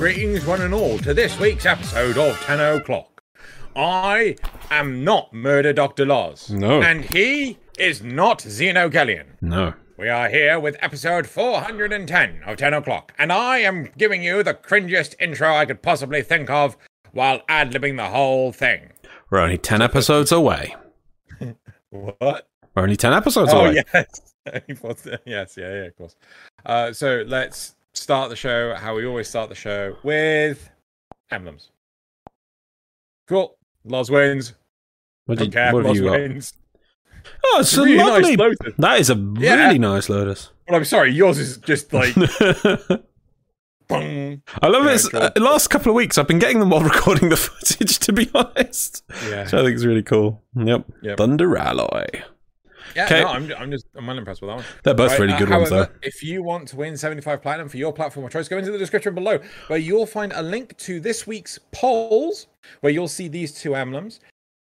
Greetings, one and all, to this week's episode of 10 o'clock. I am not Murder Dr. Laws. No. And he is not Zeno Gellion. No. We are here with episode 410 of 10 o'clock, and I am giving you the cringiest intro I could possibly think of while ad libbing the whole thing. We're only 10 episodes away. What? We're only 10 episodes Oh, away. yes. yes, yeah, yeah, of course. Uh, so let's start the show how we always start the show with emblems. Cool. Loz wins. What, Don't did, care. what you got? wins. Oh, it's a Really nice. Lotus. that is a Yeah. really nice Lotus. Well, I'm sorry, yours is just like. I love Yeah, it. Uh, last couple of weeks, I've been getting them while recording the footage, to be honest. Yeah. Which I think is really cool. Yep. Yep. Thunder Alloy. Yeah, 'Kay. no, I'm, I'm just I'm well impressed with that one. They're both Right, really uh, good ones, though. If you want to win 75 platinum for your platform of choice, go into the description below where you'll find a link to this week's polls where you'll see these two emblems.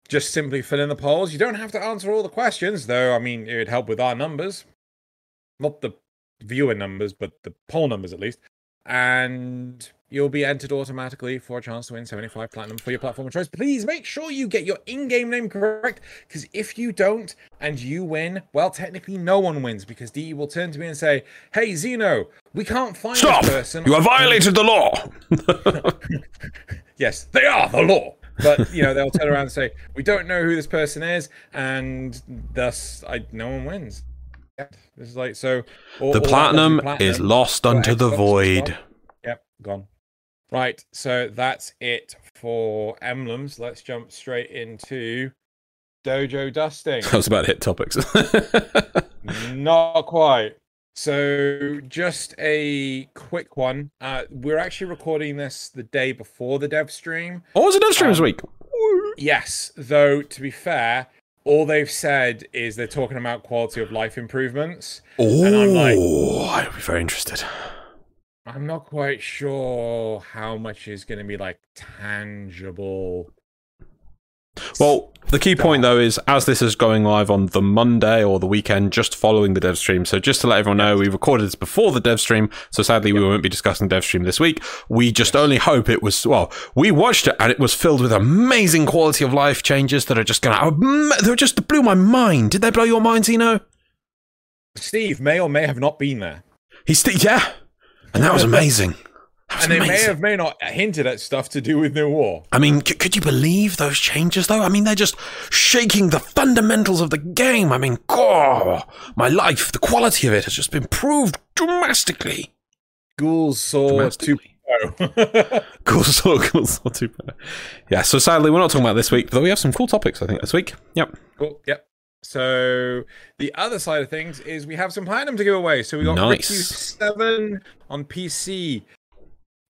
Just simply fill in the polls. You don't have to answer all the questions, though. I mean, it would help with our numbers. Not the viewer numbers, but the poll numbers at least. And you'll be entered automatically for a chance to win 75 platinum for your platform of choice. Please make sure you get your in-game name correct, because if you don't and you win, well, technically no one wins, because DE will turn to me and say, "Hey Zeno, we can't find Stop! this person." You have violated the law. yes, they are the law. But you know, they'll turn around and say, "We don't know who this person is," and thus, I no one wins. Yep. This is like so. all- the all that platinum, is lost unto the void. gone. Yep, gone. Right, so that's it for emblems. Let's jump straight into dojo dusting. I was about to hit topics. Not quite. So, just a quick one. Uh, we're actually recording this the day before the dev stream. what was the dev stream this Um, week? Yes, though, to be fair, all they've said is they're talking about quality of life improvements. Oh, I'm like- I'd be very interested. I'm not quite sure how much is going to be like tangible. Well, the key point though is as this is going live on the Monday or the weekend just following the dev stream. So just to let everyone know, we recorded this before the dev stream. So sadly, we won't be discussing dev stream this week. We just only hope it was well. We watched it and it was filled with amazing quality of life changes that are just gonna. Oh, they just blew my mind. Did they blow your mind, Zeno? Steve may or may have not been there. He's st- yeah, and that was amazing. That was And they may amazing. have may not hinted at stuff to do with New War. I mean, c- could you believe those changes, though? I mean, they're just shaking the fundamentals of the game. I mean, God, my life, the quality of it has just been improved dramatically. Ghouls saw Dramatically. 2.0. Cool, so cool, so too bad. Yeah, so sadly, we're not talking about this week, though we have some cool topics, I think, this week. Yep. Cool. Yep. So the other side of things is we have some platinum to give away. So we got Nice. Riku Seven on PC,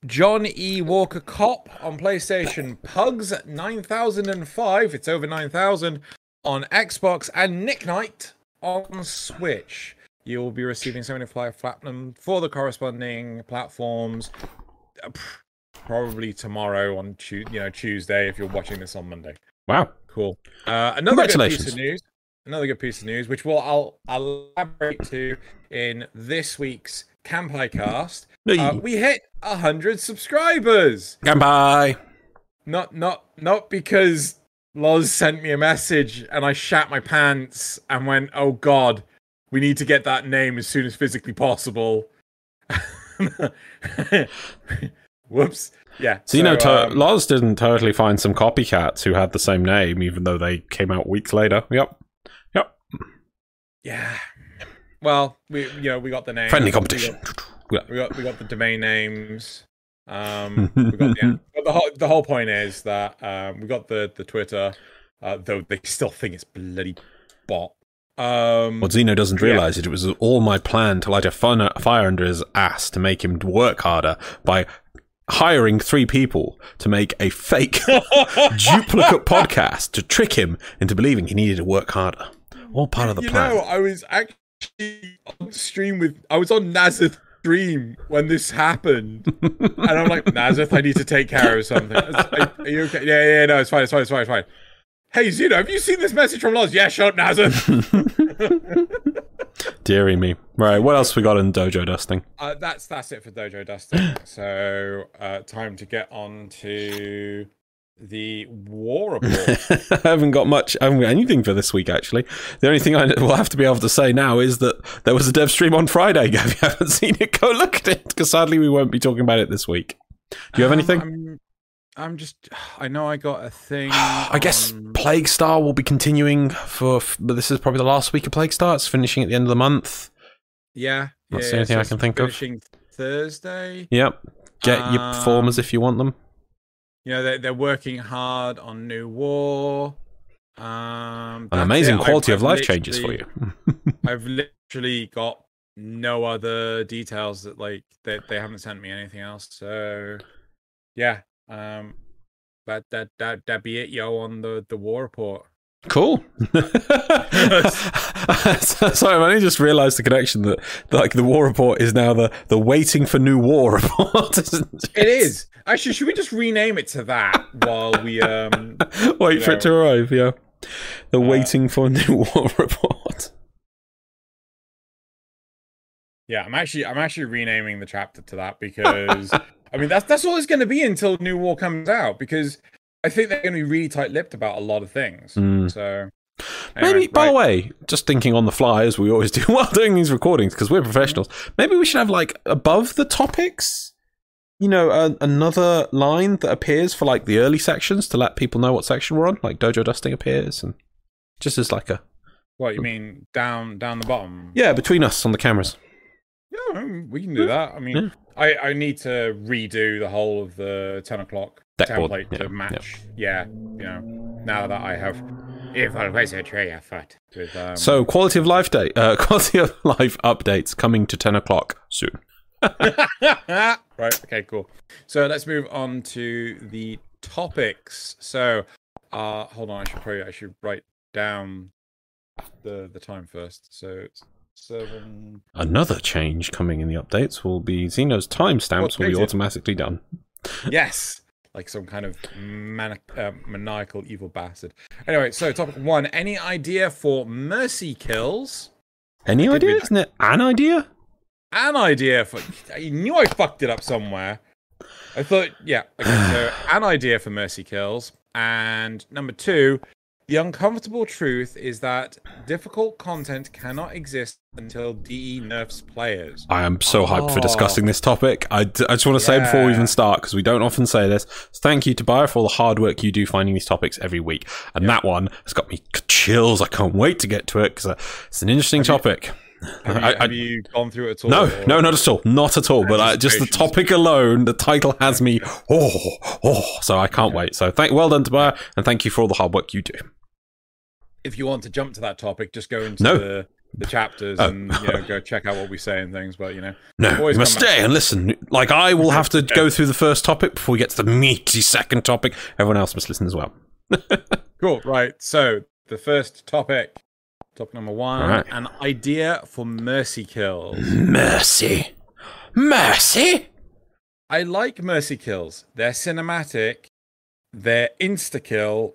John E. Walker Cop on PlayStation, Pugs nine thousand and five. It's over nine thousand on Xbox, and Nick Knight on Switch. You will be receiving 75 platinum for the corresponding platforms. Probably tomorrow on Tu- you know Tuesday if you're watching this on Monday. Wow. Cool. Uh, another good piece Congratulations. of news. Another good piece of news, which will I'll, I'll elaborate to in this week's Campai cast. Uh, we hit hundred subscribers. Goodbye. Not not not because Loz sent me a message and I shat my pants and went, "Oh God, we need to get that name as soon as physically possible." Whoops. Yeah. So, you know, to- um, Loz didn't totally find some copycats who had the same name, even though they came out weeks later. Yep. Yeah. Well, we you know we got the name. Friendly We got- competition. we got we got the domain names. Um, we got the, the whole the whole point is that um, we got the the Twitter, uh, though they still think it's bloody bot. Um, What Zeno doesn't Yeah. realize is it was all my plan to light a fun- fire under his ass to make him work harder by hiring three people to make a fake duplicate podcast to trick him into believing he needed to work harder. All part of the you plan. know, I was actually on stream with I was on Nazareth stream when this happened, and I'm like Nazareth, I need to take care of something. Are, are you okay? Yeah, yeah, no, it's fine, it's fine, it's fine, it's fine. Hey Zeno, have you seen this message from Loz? Yeah, shut up, Nazareth. Deary me. Right, what else we got in dojo dusting? Uh, that's that's it for dojo dusting. so uh, time to get on to the war report. I haven't got much. I haven't got anything for this week. Actually, the only thing I will have to be able to say now is that there was a dev stream on Friday. If you haven't seen it, go look at it because sadly we won't be talking about it this week. Do you have Um, anything? I'm, I'm just. I know I got a thing. I guess Plague Star will be continuing for, but this is probably the last week of Plague Star. It's finishing at the end of the month. Yeah. That's yeah, the only thing so I can think of. finishing Thursday. Yep. Get your performers Um, if you want them. You know they're they're working hard on New War. Um, An amazing it. I've- quality of I've life changes for you. I've literally got no other details that like they they haven't sent me anything else. So yeah, um, but that that that be it, yo, on the the war report. Cool. Sorry, I only just realised the connection that, like the war report is now the the waiting for new war report. isn't It is actually. Should we just rename it to that while we um? Wait you for it to arrive. Yeah, the Uh, waiting for new war report. Yeah, I'm actually I'm actually renaming the chapter to that because I mean that's that's all it's going to be until New War comes out because I think they're going to be really tight-lipped about a lot of things. Mm. So Maybe, anyway, by the way, just thinking on the fly as we always do while doing these recordings because we're professionals. Maybe we should have like above the topics, you know, another line that appears for like the early sections to let people know what section we're on. Like dojo dusting appears and just as like a what you mean down down the bottom? yeah between us on the cameras. Yeah, we can do that. I mean, Yeah. I, I need to redo the whole of the 10 o'clock Deck board, template yeah, to match. Yeah. you know, now that I have. If I was a tree effort with um, So quality of life day, uh, quality of life updates coming to ten o'clock soon. right. Okay. Cool. So let's move on to the topics. So, uh, hold on. I should probably I should write down the the time first. So it's seven. Another change coming in the updates will be Zeno's timestamps will be automatically done. Yes. Like some kind of uh, maniacal evil bastard. Anyway, so topic one: Any idea for mercy kills? Any idea? Isn't it an idea? An idea for. I knew I fucked it up somewhere. I thought, yeah. Okay, so an idea for mercy kills, and number two, the uncomfortable truth is that difficult content cannot exist until DE nerfs players. I am so hyped for Oh. discussing this topic. I, d- I just want to say before we even start, because we don't often say this, thank you to Bayer for all the hard work you do finding these topics every week. And that one has got me chills. I can't wait to get to it because uh, it's an interesting topic. Have, you, I- I- have you gone through it at all? No, or- no, not at all. Not at all. But I, just the topic alone, the title has me, oh, oh. So I can't wait. So thank, well done to Bayer, and thank you for all the hard work you do. If you want to jump to that topic, just go into No. the, the chapters Oh. and you know go check out what we say and things. But you know, No, you must stay and listen. Like I will have to go through the first topic before we get to the meaty second topic. Everyone else must listen as well. Cool. Right. So the first topic, topic number one, right. an idea for mercy kills. Mercy, mercy. I like mercy kills. They're cinematic. They're insta kill.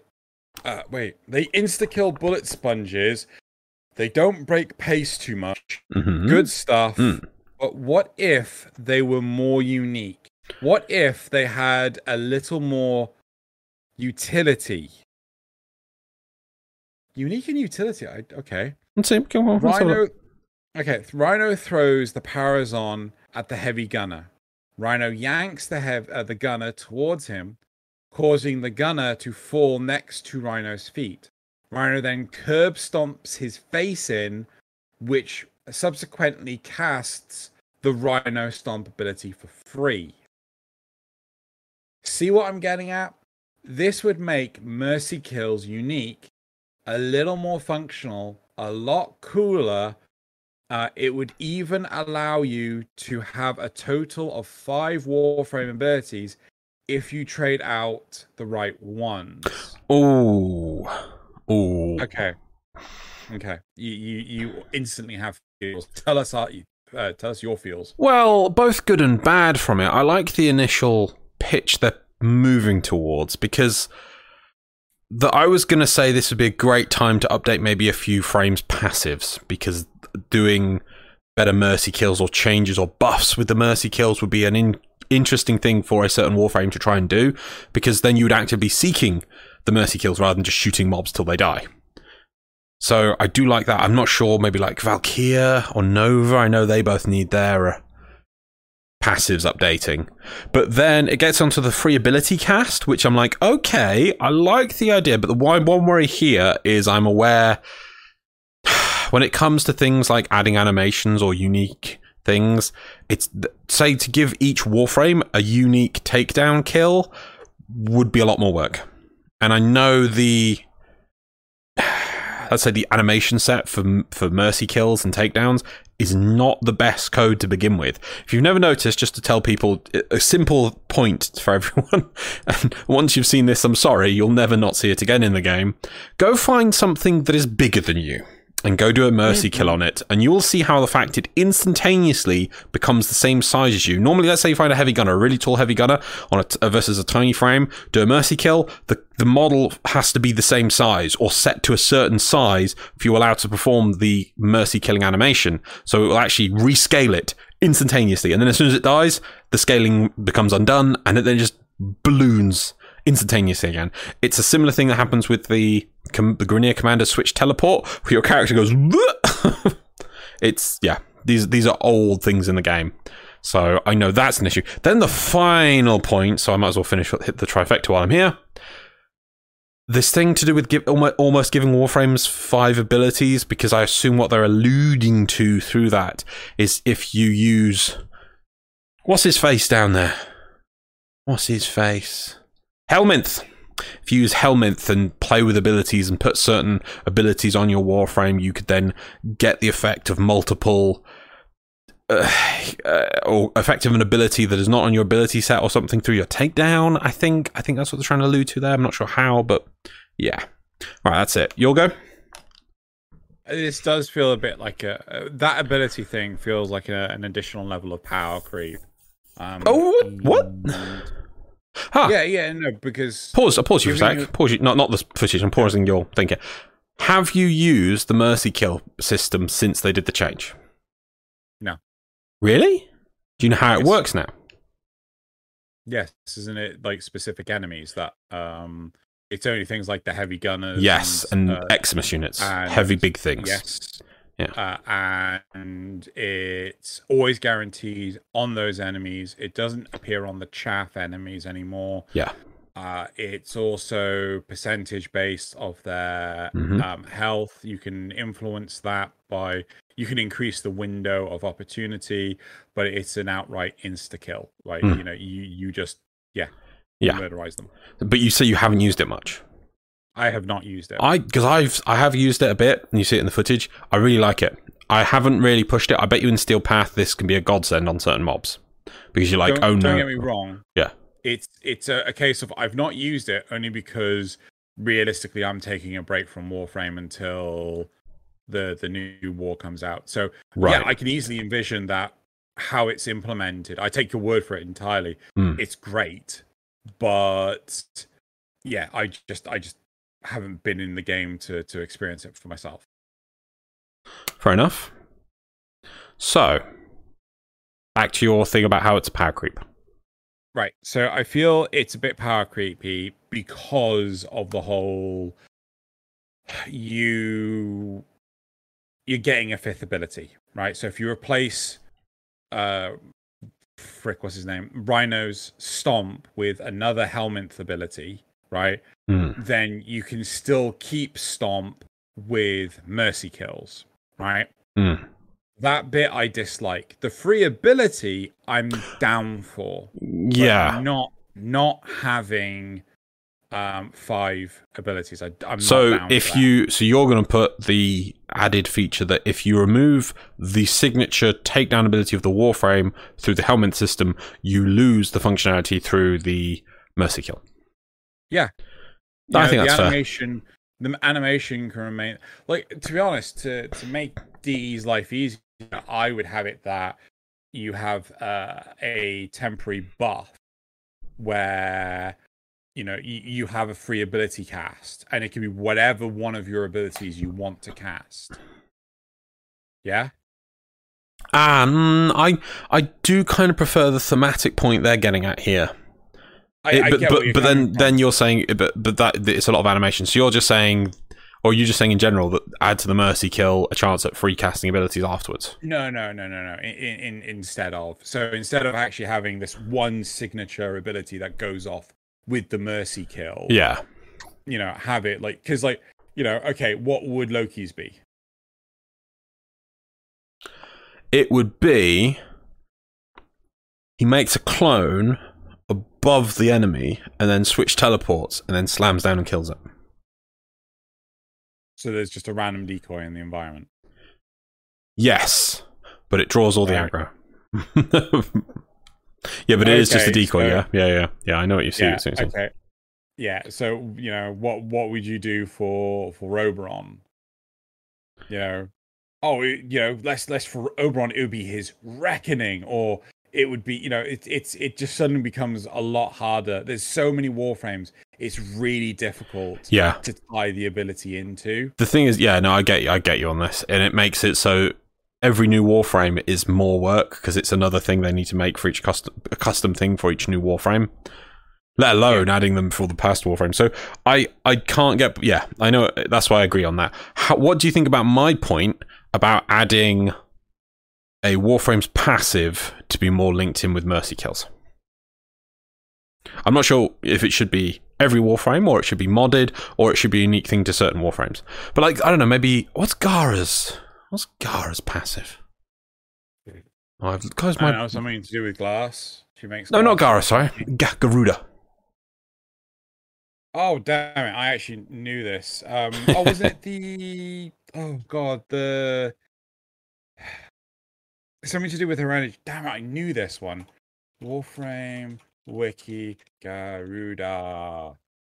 Uh, wait, they insta kill bullet sponges. They don't break pace too much. Mhm. Good stuff. Mm. But what if they were more unique? What if they had a little more utility? Unique and utility. I, okay. Let's see. Come on. Rhino. Okay, Rhino throws the powers on at the heavy gunner. Rhino yanks the hev- uh, the gunner towards him, causing the gunner to fall next to Rhino's feet. Rhino then curb stomps his face in, which subsequently casts the Rhino stomp ability for free. See what I'm getting at? This would make Mercy Kills unique, a little more functional, a lot cooler. Uh, it would even allow you to have a total of five Warframe abilities if you trade out the right ones. Oh, ooh. Okay. Okay. You you, you instantly have feels. Tell us how you, uh, tell us your feels. Well, both good and bad from it. I like the initial pitch they're moving towards because the, I was going to say this would be a great time to update maybe a few frames passives because doing better mercy kills or changes or buffs with the mercy kills would be an in- interesting thing for a certain warframe to try and do because then you would actively seeking the mercy kills rather than just shooting mobs till they die. So I do like that. I'm not sure, maybe like Valkyria or Nova. I know they both need their uh, passives updating. But then it gets onto the free ability cast, which I'm like, okay, I like the idea. But the one, one worry here is I'm aware when it comes to things like adding animations or unique things, it's say to give each warframe a unique takedown kill would be a lot more work. And I know the let's say the animation set for for mercy kills and takedowns is not the best code to begin with. If you've never noticed, just to tell people a simple point for everyone, and once you've seen this, I'm sorry, you'll never not see it again in the game. Go find something that is bigger than you and go do a mercy mm-hmm. kill on it, and you will see how the fact it instantaneously becomes the same size as you. Normally, let's say you find a heavy gunner, a really tall heavy gunner, on a t- uh, versus a tiny frame, do a mercy kill. The the model has to be the same size or set to a certain size if you're allowed to perform the mercy killing animation. So it will actually rescale it instantaneously, and then as soon as it dies, the scaling becomes undone, and it then just balloons instantaneously again. It's a similar thing that happens with the com- the Grineer Commander switch teleport, where your character goes. it's yeah. These these are old things in the game. So I know that's an issue. Then the final point, so I might as well finish hit the trifecta while I'm here. This thing to do with give, almost giving Warframes five abilities, because I assume what they're alluding to through that is if you use. What's his face down there? What's his face? Helminth. If you use Helminth and play with abilities and put certain abilities on your Warframe, you could then get the effect of multiple. Uh, uh, or effective an ability that is not on your ability set or something through your takedown. I think I think that's what they're trying to allude to there. I'm not sure how, but yeah. All right, that's it. You'll go. This does feel a bit like a uh, that ability thing feels like a, an additional level of power creep. Um, oh, what? Huh. Yeah, yeah, no, because pause. I pause you for a sec. Pause you. Not not the footage. I'm pausing your thinking. Have you used the mercy kill system since they did the change? No. Really? Do you know how yes. it works now? Yes, isn't it like specific enemies that um it's only things like the heavy gunners. Yes, and, and uh, Eximus units, and, heavy big things. Yes, yeah. Uh, and it's always guaranteed on those enemies. It doesn't appear on the chaff enemies anymore. Yeah. Uh, it's also percentage based of their mm-hmm. um, health. You can influence that by you can increase the window of opportunity, but it's an outright insta kill. Like mm. you know, you you just yeah yeah murderize them. But you say you haven't used it much. I have not used it. I because I've I have used it a bit, and you see it in the footage. I really like it. I haven't really pushed it. I bet you in Steel Path this can be a godsend on certain mobs because you're like, don't, oh no. Don't get me wrong. Yeah, it's it's a, a, case of I've not used it only because realistically I'm taking a break from Warframe until the the new war comes out. So right. yeah, I can easily envision that how it's implemented. I take your word for it entirely. Mm. It's great, but yeah, I just I just haven't been in the game to to experience it for myself. Fair enough. So, back to your thing about how it's power creep. Right. So I feel it's a bit power creepy because of the whole you you're getting a fifth ability, right? So if you replace uh frick what's his name? Rhino's stomp with another Helminth ability, right? Mm. Then you can still keep Stomp with Mercy Kills, right? Mm. That bit I dislike. The free ability I'm down for. Yeah. Not not having um five abilities. I, am so if you so you're going to put the added feature that if you remove the signature takedown ability of the Warframe through the Helminth system, you lose the functionality through the Mercy Kill. Yeah. You I know, think the that's animation, fair. The animation can remain like to be honest, to to make DE's life easier, I would have it that you have uh, a temporary buff where you know you, you have a free ability cast and it can be whatever one of your abilities you want to cast Yeah. And I I do kind of prefer the thematic point they're getting at here. I, It- I but get but, but then then you're saying but but that it's a lot of animation. So you're just saying, or you're just saying in general that add to the mercy kill a chance at free casting abilities afterwards. No, no, no, no, no. In, in instead of so instead of actually having this one signature ability that goes off with the mercy kill, Yeah. you know, have it like because like you know, okay, what would Loki's be? It would be he makes a clone above the enemy and then switch teleports and then slams down and kills it. So there's just a random decoy in the environment. Yes, but it draws all the Right. aggro. yeah, but it is just a decoy. so- yeah, yeah, yeah, yeah. I know what you see. yeah. what. Okay. Yeah. So you know what what would you do for for Oberon? You know, oh, you know, let's let's for Oberon it would be his reckoning, or it would be you know it it's it just suddenly becomes a lot harder. There's so many warframes. It's really difficult Yeah. to tie the ability into. The thing is, yeah, no, I get you. I get you on this, and it makes it so every new warframe is more work because it's another thing they need to make for each custom a custom thing for each new warframe. Let alone adding them for the past warframe. So I I can't get. Yeah, I know. That's why I agree on that. How, what do you think about my point about adding a warframe's passive to be more linked in with mercy kills? I'm not sure if it should be every warframe or it should be modded or it should be a unique thing to certain warframes. But like I don't know, maybe what's Gara's what's Gara's passive? Oh, I've I my don't know something to do with glass. She makes no, not. Gara. Sorry, Ga- Garuda. Oh damn it! I actually knew this. Um, oh, was it the? Oh god, the something to do with her energy. Damn it! I knew this one. Warframe Wiki Garuda.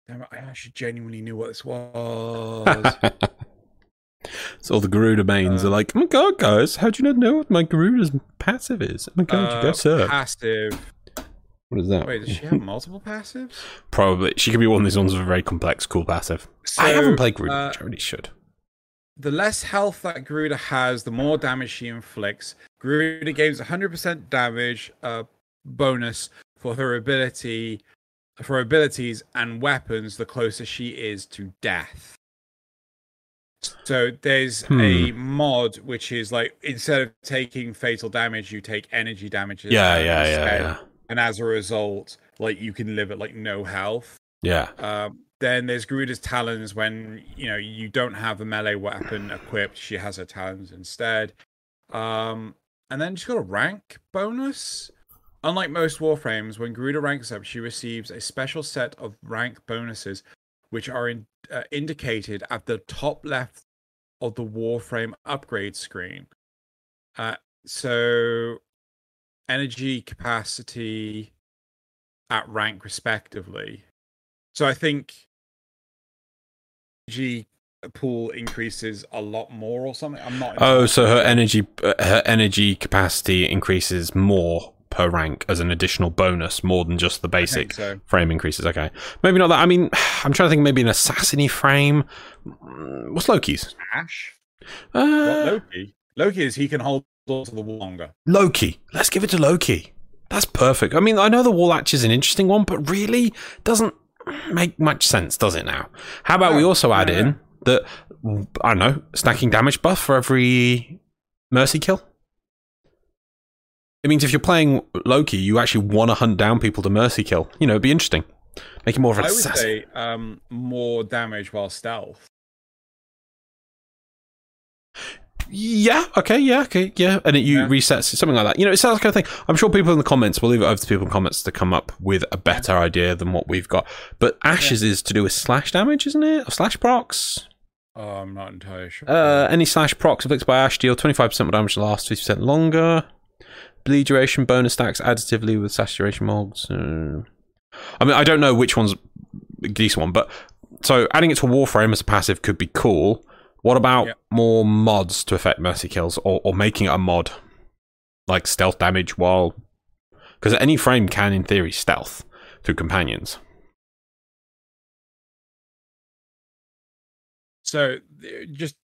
Damn it! I actually genuinely knew what this was. so all the Garuda mains Uh, are like, oh my god, guys, how do you not know what my Garuda's passive is? Oh my god, you Uh, guys suck. passive. What is that? Wait, does she have multiple passives? Probably. She could be one of these ones with a very complex, cool passive. I haven't played Garuda, uh, which I really should. The less health that Garuda has, the more damage she inflicts. Garuda gains 100% damage uh, bonus for her ability, for abilities and weapons. The closer she is to death. So there's a Hmm. mod which is like instead of taking fatal damage, you take energy damage. Yeah, yeah, yeah, yeah. And as a result, like you can live at like no health. Yeah. Um, then there's Garuda's talons when you know you don't have a melee weapon equipped. She has her talons instead. Um, and then she's got a rank bonus. Unlike most Warframes, when Garuda ranks up, she receives a special set of rank bonuses, which are in, uh, indicated at the top left of the Warframe upgrade screen. Uh, so, energy capacity at rank, respectively. So I think G pool increases a lot more or something. I'm not. Oh, so her energy uh, her energy capacity increases more per rank as an additional bonus, more than just the basic so. frame increases. Okay, maybe not that. I mean, I'm trying to think. Maybe an assassiny frame. Mm, What's Loki's? Ash. Uh, Loki? Loki is he can hold on to the wall longer. Loki. Let's give it to Loki. That's perfect. I mean, I know the wall latch is an interesting one, but really doesn't make much sense, does it now? How about we also add no, in that, I don't know, stacking damage buff for every mercy kill? It means if you're playing Loki, you actually want to hunt down people to mercy kill. You know, it'd be interesting. Make it more of an I would assassin. say um, more damage while stealth. Yeah. Okay. Yeah. Okay. Yeah. And it you Yeah. resets something like that. You know, it sounds kind of thing. I'm sure people in the comments. We'll leave it over to people in the comments to come up with a better idea than what we've got. But Ashes is to do with slash damage, isn't it? Or slash procs. Oh, I'm not entirely sure. Uh, any slash procs inflicted by Ash deal 25% more damage last 50% longer. Bleed duration bonus stacks additively with saturation mods. Uh, I mean, I don't know which one's a decent one, but so adding it to Warframe as a passive could be cool. What about Yep. more mods to affect mercy kills, or, or making it a mod like stealth damage while because any frame can, in theory, stealth through companions. So just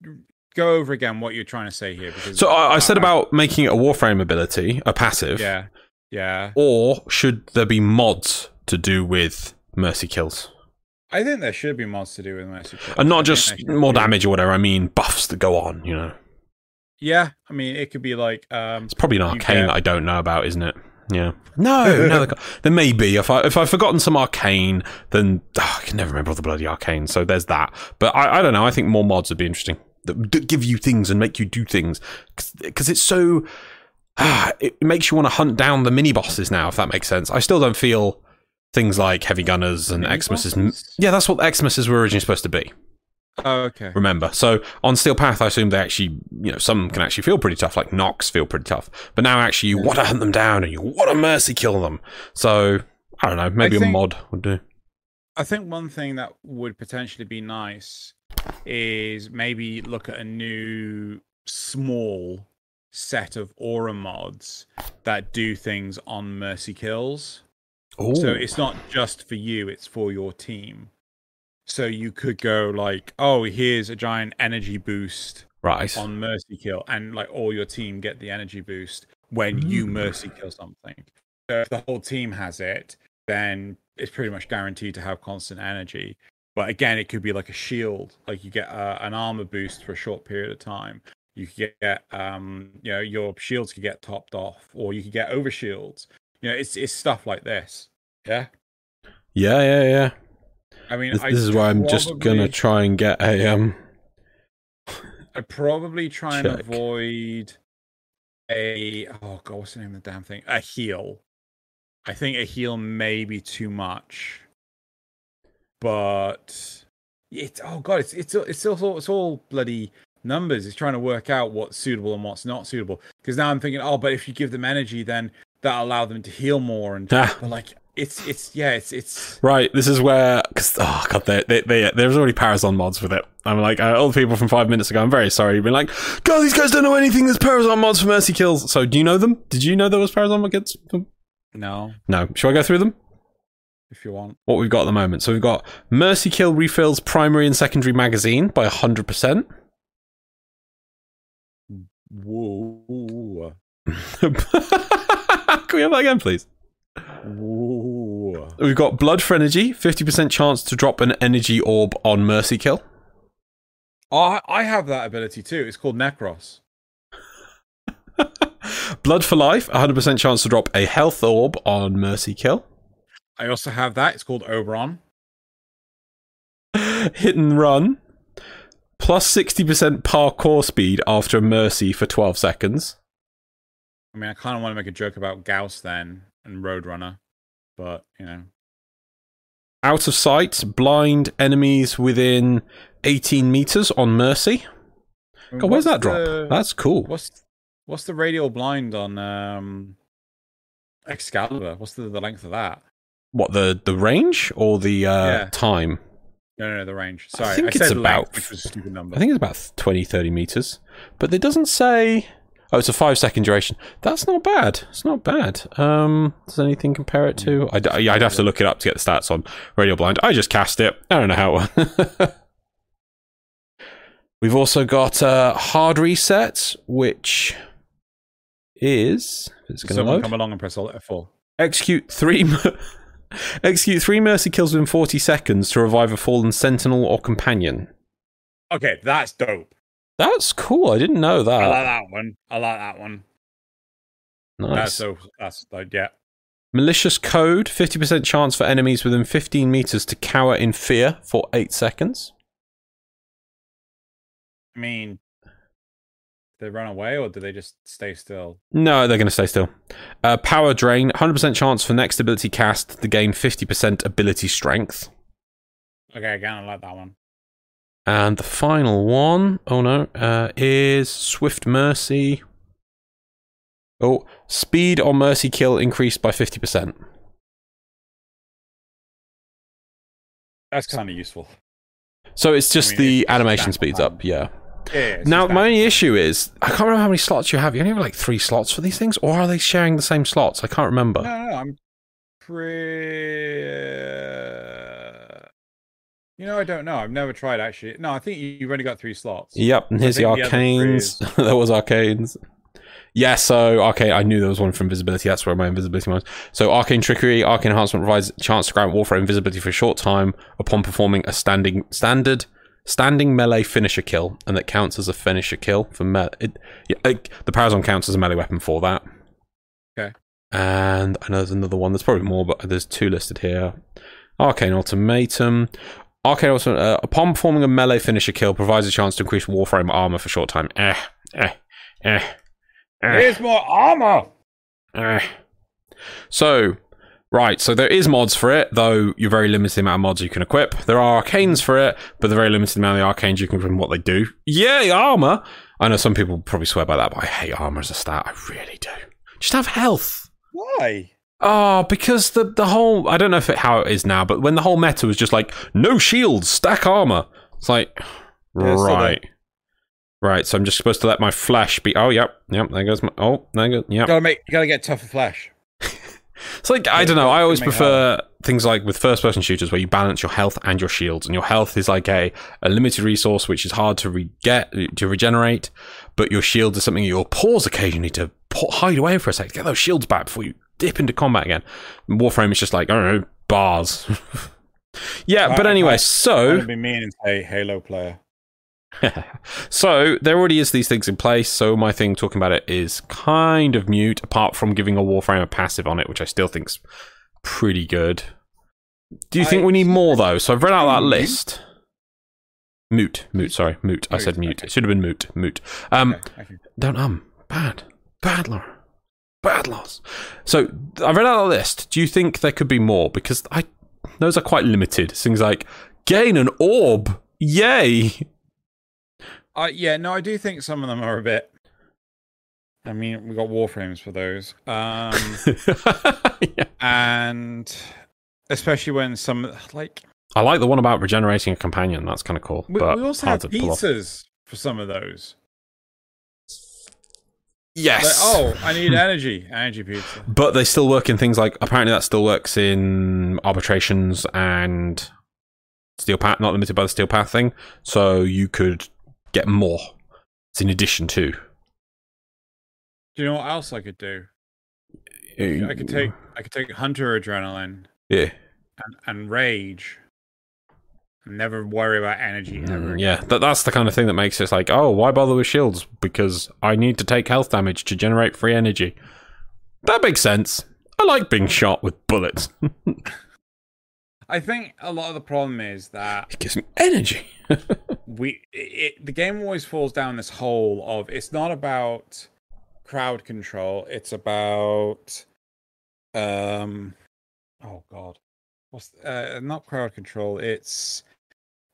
go over again what you're trying to say here. Because So I, I said about making it a Warframe ability, a passive, yeah, yeah. or should there be mods to do with mercy kills? I think there should be mods to do with Mercy Kills. And not think just more damage or whatever, I mean buffs that go on, you know. Yeah, I mean it could be like um It's probably an arcane get- that I don't know about, isn't it? Yeah. No, no, there- there may be. If I if I've forgotten some arcane, then ah, I can never remember all the bloody arcane. So there's that. But I, I don't know. I think more mods would be interesting that d- give you things and make you do things because it's so. Ah, it makes you want to hunt down the mini bosses now. If that makes sense. I still don't feel things like heavy gunners and Mini Eximus bosses? Yeah, that's what Eximus were originally supposed to be Oh, okay. remember. So on Steel Path, I assume they actually, you know, some can actually feel pretty tough, like Nox feel pretty tough. But now actually you want to hunt them down and you want to mercy kill them. So I don't know, maybe a mod would do. I think one thing that would potentially be nice is maybe look at a new small set of aura mods that do things on mercy kills. Oh, So it's not just for you, it's for your team. So you could go like, oh, here's a giant energy boost right. on mercy kill, and like all your team get the energy boost when you Mm. mercy kill something. So if the whole team has it, then it's pretty much guaranteed to have constant energy. But again, it could be like a shield, like you get uh, an armor boost for a short period of time. You could get, um, you know, your shields could get topped off, or you could get over shields. You know, it's it's stuff like this. Yeah, Yeah, yeah, yeah. I mean, This, I this is why I'm just gonna try and get a um. I probably try and avoid a oh god, what's the name of the damn thing? A heal. I think a heal may be too much, but it's oh god, it's it's it's all it's all bloody numbers. It's trying to work out what's suitable and what's not suitable. Because now I'm thinking, oh, but if you give them energy, then that allow them to heal more. And Ah. like it's it's yeah, it's it's Right, this is where because oh god, they, they, they, there's already Parazon mods with it. I'm like uh, all the people from five minutes ago. I'm very sorry. You've been like, God, these guys don't know anything. There's Parazon mods for Mercy kills. So do you know them? Did you know there was Parazon mods? no, No. should I go through them? if you want. What we've got at the moment. So we've got Mercy Kill refills primary and secondary magazine by 100. percent Whoa. Can we have that again, please? Whoa. We've got Blood for Energy, 50% chance to drop an energy orb on Mercy Kill. Oh, I I have that ability too. It's called Nekros. Blood for Life, 100% chance to drop a health orb on Mercy Kill. I also have that. It's called Oberon. Hit and Run, plus 60% parkour speed after a Mercy for 12 seconds. I mean, I kind of want to make a joke about Gauss then and Roadrunner, but you know, Out of sight, blind enemies within 18 meters on Mercy. God, where's that drop? the- That's cool. what's what's the radial blind on um Excalibur? What's the, the length of that? What the the range or the uh, Yeah. time? No, no, no, the range. Sorry, I, think it's said about- length, which was a stupid number. I think it's about 20, 30 meters, but it doesn't say. Oh, it's a five second duration. That's not bad. It's not bad. Um, does anything compare it to? I'd, I'd have to look it up to get the stats on Radial Blind. I just cast it. I don't know how. We've also got uh, hard reset, which is it's going to come along and press Alt F4. Execute three. Execute three mercy kills within 40 seconds to revive a fallen sentinel or companion. Okay, that's dope. That's cool. I didn't know that. I like that one. I like that one. That's Nice. so. That's like yeah. Malicious code 50% chance for enemies within 15 meters to cower in fear for 8 seconds. I mean, they run away or do they just stay still? No, they're going to stay still. Uh, power drain 100% chance for next ability cast to gain 50% ability strength. Okay, again, I like that one. And the final one, oh no, uh, is Swift Mercy. Oh, speed on Mercy kill increased by 50%. That's kind of useful. So it's just mean, the it's- animation speeds up, yeah. Yeah. yeah, Now, my only issue is I can't remember how many slots you have. You only have like three slots for these things, or are they sharing the same slots? I can't remember. No, no, no, I'm pretty. You know, I don't know. I've never tried actually. No, I think you- you've only got three slots. Yep, and here's the think you've only got three slots. You, no, I think you've only got three slots. Yep, and here's the think the other three arcanes. there was arcanes. Yeah, so okay, I knew there was one for invisibility. That's where my invisibility was. So arcane trickery, arcane enhancement provides chance to grant Warframe invisibility for a short time upon performing a standing standard standing melee finisher kill, and that counts as a finisher kill for melee. It, yeah, like, the Parazon counts as a melee weapon for that. Okay. And I know there's another one. There's probably more, but there's two listed here. Arcane ultimatum. Arcane also, uh, upon performing a melee finisher kill, provides a chance to increase Warframe armor for short time. Eh, eh, eh, eh, Here's more armor. eh. So, right, so there is mods for it, though you're very limited the amount of mods you can equip. There are arcanes for it, but they're very limited amount of the arcanes you can equip and what they do. Yay, armor! I know some people probably swear by that, but I hate armor as a stat. I really do. Just have health. Why? Oh, because the the whole I don't know if it, how it is now, but when the whole meta was just like no shields, stack armor. It's like Yeah, right, right. So I'm just supposed to let my flesh be. Oh, yep, yep. There goes my. Oh, there goes. Yep. Gotta make. You gotta get tougher flesh. It's like I don't know. I always prefer things like with first-person shooters where you balance your health and your shields, and your health is like a, a limited resource which is hard to re- get to regenerate, but your shield is something you'll pause occasionally to hide away for a second, get those shields back before you dip into combat again. Warframe is just like I don't know bars. yeah, but anyway, right. so be mean and say Halo player. so there already is these things in place. So my thing talking about it is kind of mute, apart from giving a Warframe a passive on it, which I still think's pretty good. Do you think we need more though? So I've read out that list. Moot, moot. Sorry, moot. I said mute. It should have been moot. Moot. Um, don't um. Bad, bad, Laura. Bad Loz. So I read out the list. Do you think there could be more? Because I those are quite limited. Things like gain an orb. Yay. Uh, yeah, no, I do think some of them are a bit. I mean, we got warframes for those, um, Yeah. and especially when some like I like the one about regenerating a companion. That's kind of cool. we, but we also have pizzas for some of those. Like, Yes. oh, I need energy, energy pizza. But they still work in things like apparently that still works in arbitrations and steel path, not limited by the steel path thing. So you could get more. It's in addition to. Do you know what else I could do? Eh, I could take I could take hunter adrenaline Yeah. and, and rage. Never worry about energy ever. Mm, yeah, that, that's the kind of thing that makes it like, oh, why bother with shields? Because I need to take health damage to generate free energy. That makes sense. I like being shot with bullets. I think a lot of the problem is that it gives me energy. we it, the game always falls down this hole of it's not about crowd control it's about um oh god what's uh not crowd control it's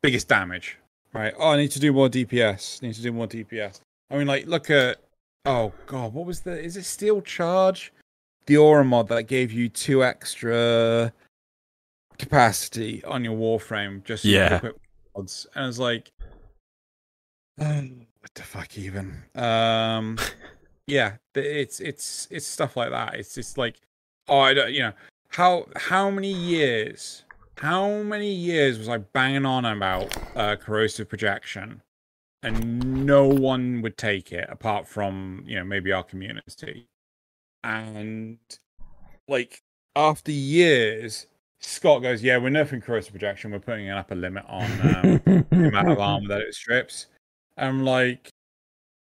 biggest damage right? Oh i need to do more dps need to do more dps i mean like look at oh god what was the is it steel charge? The aura mod that gave you two extra capacity on your warframe just Yeah. mods. And i was like um, what the fuck even? Um yeah it's it's it's stuff like that. It's just like oh i don't you know how how many years how many years was i banging on about uh corrosive projection and no one would take it apart from you know maybe our community and like after years scott goes yeah we're nerfing corrosive projection we're putting an upper limit on um, the amount of armor that it strips. I'm like,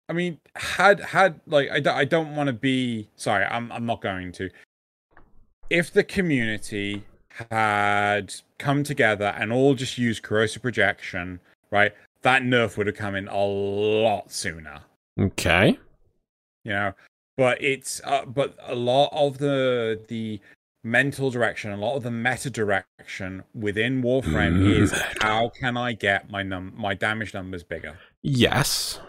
I mean, had had like I don't, I don't want to be sorry. I'm I'm not going to. If the community had come together and all just used corrosive projection, right, that nerf would have come in a lot sooner. okay. You know, but it's uh, but a lot of the the mental direction, a lot of the meta direction within Warframe is how can I get my num my damage numbers bigger? Yes.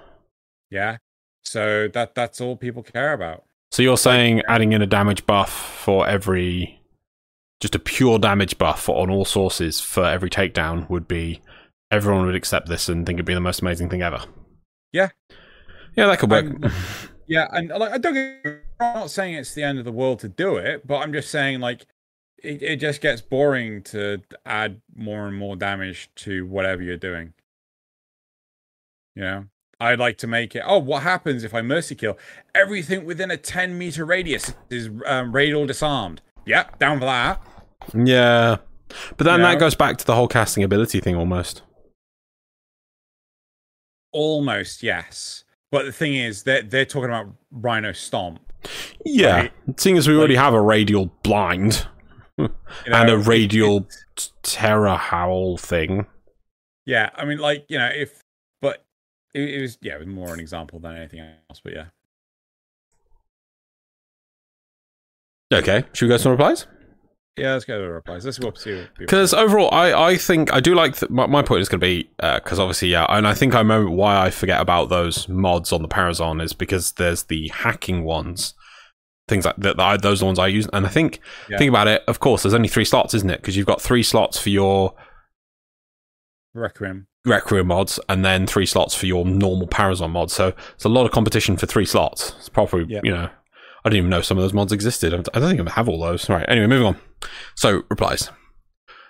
Yeah. So that that's all people care about. So you're saying adding in a damage buff for every, just a pure damage buff on all sources for every takedown would be, everyone would accept this and think it'd be the most amazing thing ever. Yeah. Yeah, that could work. Yeah, and like I don't get, I'm not saying it's the end of the world to do it, but I'm just saying like it, it just gets boring to add more and more damage to whatever you're doing. You know, I'd like to make it. Oh, what happens if I mercy kill? Everything within a 10 meter radius is um, radial disarmed. Yep, down for that. Yeah. But then You that know? goes back to the whole casting ability thing almost. Almost, yes. But the thing is, they're, they're talking about Rhino Stomp. Yeah. Right. Seeing as we already have a radial blind you and a radial terror howl thing. yeah, I mean, like, you know, if, but it, it was, yeah, it was more an example than anything else. But yeah. Okay. Should we go to some replies? Yeah, let's go to the replies. Let's go see Because overall, I, I think I do like th- my, my point is going to be uh, because obviously yeah, and I think I remember why I forget about those mods on the Parazon is because there's the hacking ones, things like that. that those are the ones I use, and I think Yeah. think about it. Of course, there's only three slots, isn't it? Because you've got three slots for your Requiem. Requiem mods, and then three slots for your normal Parazon mods. So it's a lot of competition for three slots. It's probably Yeah. you know. I didn't even know some of those mods existed. I don't think I have all those. Right. Anyway, moving on. So replies.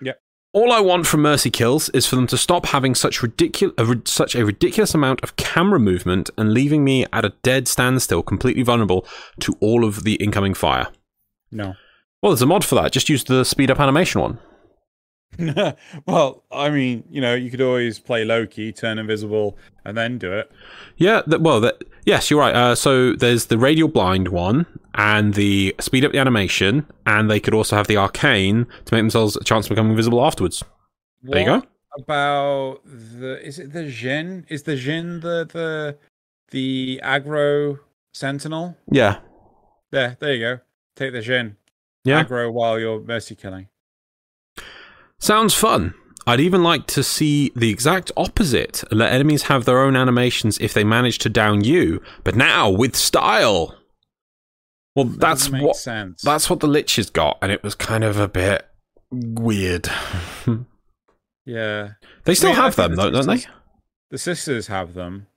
Yeah. All I want from Mercy Kills is for them to stop having such ridiculous, such a ridiculous amount of camera movement and leaving me at a dead standstill, completely vulnerable to all of the incoming fire. No. Well, there's a mod for that. Just use the speed up animation one. well, I mean, you know, you could always play Loki, turn invisible, and then do it. Yeah, th- well, that, yes, you're right. Uh, so there's the radial blind one and the speed up the animation, and they could also have the arcane to make themselves a chance to become invisible afterwards. There you go. About the is it the Djinn? Is the Djinn the the the aggro sentinel? Yeah, There, there you go. Take the Djinn. yeah. Aggro while you're mercy killing. Sounds fun. I'd even like to see the exact opposite and let enemies have their own animations if they manage to down you, but now with style. Well, That that's what sense. that's what the Lich has got, and it was kind of a bit weird. yeah. they still I mean, have them, the though, don't they? The sisters have them.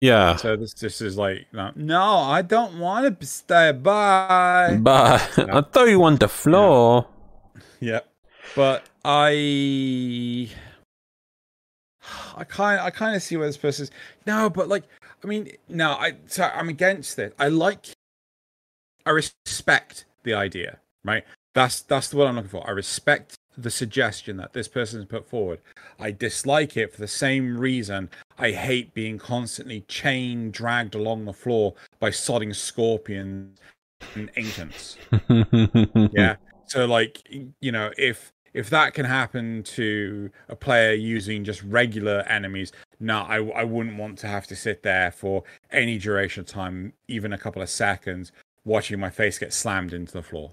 Yeah. So this this is like no, I don't want to stay by. But I throw you on the floor. Yeah, but I, I kind, I kind of see where this person is. No, but like, I mean, no, I, so I'm against it. I like, I respect the idea, right? That's that's the word I'm looking for. I respect the suggestion that this person has put forward. I dislike it for the same reason I hate being constantly chained, dragged along the floor by sodding scorpions and ancients yeah so like you know if if that can happen to a player using just regular enemies no I, I wouldn't want to have to sit there for any duration of time even a couple of seconds watching my face get slammed into the floor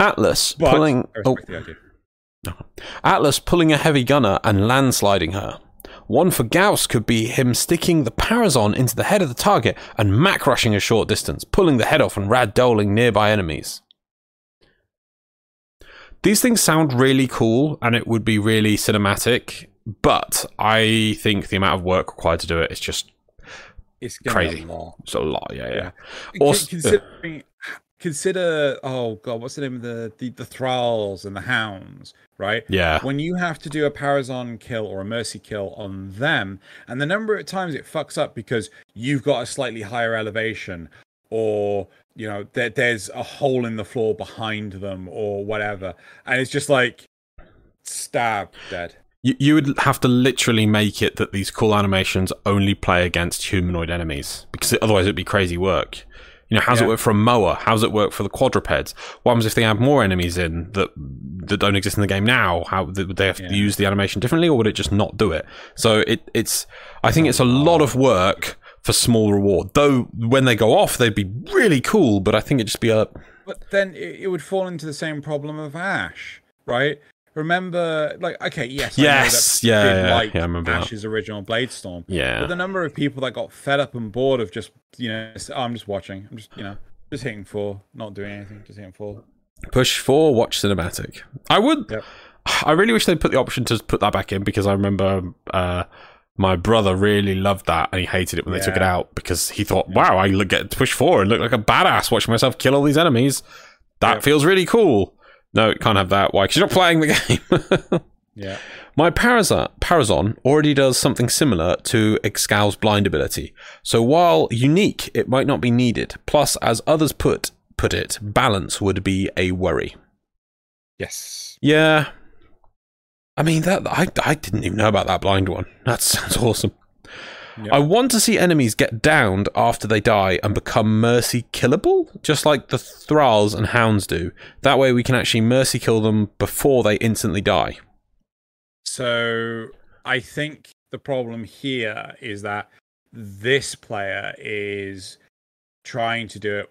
Atlas but pulling oh, respect the idea. Atlas pulling a heavy gunner and landsliding her. One for Gauss could be him sticking the Parazon into the head of the target and Mach rushing a short distance, pulling the head off and rad-doling nearby enemies. These things sound really cool and it would be really cinematic, but I think the amount of work required to do it is just it's Crazy. be it's a lot. Yeah, yeah. Con- Also- considering consider oh god what's the name of the, the the thralls and the hounds right Yeah. when you have to do a Parazon kill or a Mercy kill on them, and the number of times it fucks up because you've got a slightly higher elevation, or you know there, there's a hole in the floor behind them, or whatever, and it's just like stab dead. You, you would have to literally make it that these cool animations only play against humanoid enemies because otherwise it'd be crazy work. You know, how's it work for a MOA? How's it work for the quadrupeds? What happens if they add more enemies in that that don't exist in the game now? How would they have to use the animation differently, or would it just not do it? So it it's I think it's a lot of work for small reward. Though when they go off, they'd be really cool, but I think it'd just be a But then it, it would fall into the same problem of Ash, right? Remember, like, okay, yes, I know that Yes, yeah, yeah, like yeah, I remember that. Ash's original Blade Storm. yeah. But the number of people that got fed up and bored of just, you know, oh, I'm just watching. I'm just, you know, just hitting four, not doing anything, just hitting four. Push for watch cinematic. I would. Yep. I really wish they'd put the option to put that back in because I remember uh, my brother really loved that and he hated it when they took it out because he thought, "Wow, I look- get to push four and look like a badass watching myself kill all these enemies. That feels really cool." No, it can't have that. Why? Because you're not playing the game. Yeah. My Paraza- Parazon already does something similar to Excal's blind ability. So while unique, it might not be needed. Plus, as others put put it, balance would be a worry. Yes. Yeah. I mean that I I didn't even know about that blind one. That sounds awesome. Yeah. I want to see enemies get downed after they die and become mercy killable, just like the thralls and hounds do. That way we can actually mercy kill them before they instantly die. So I think the problem here is that this player is trying to do it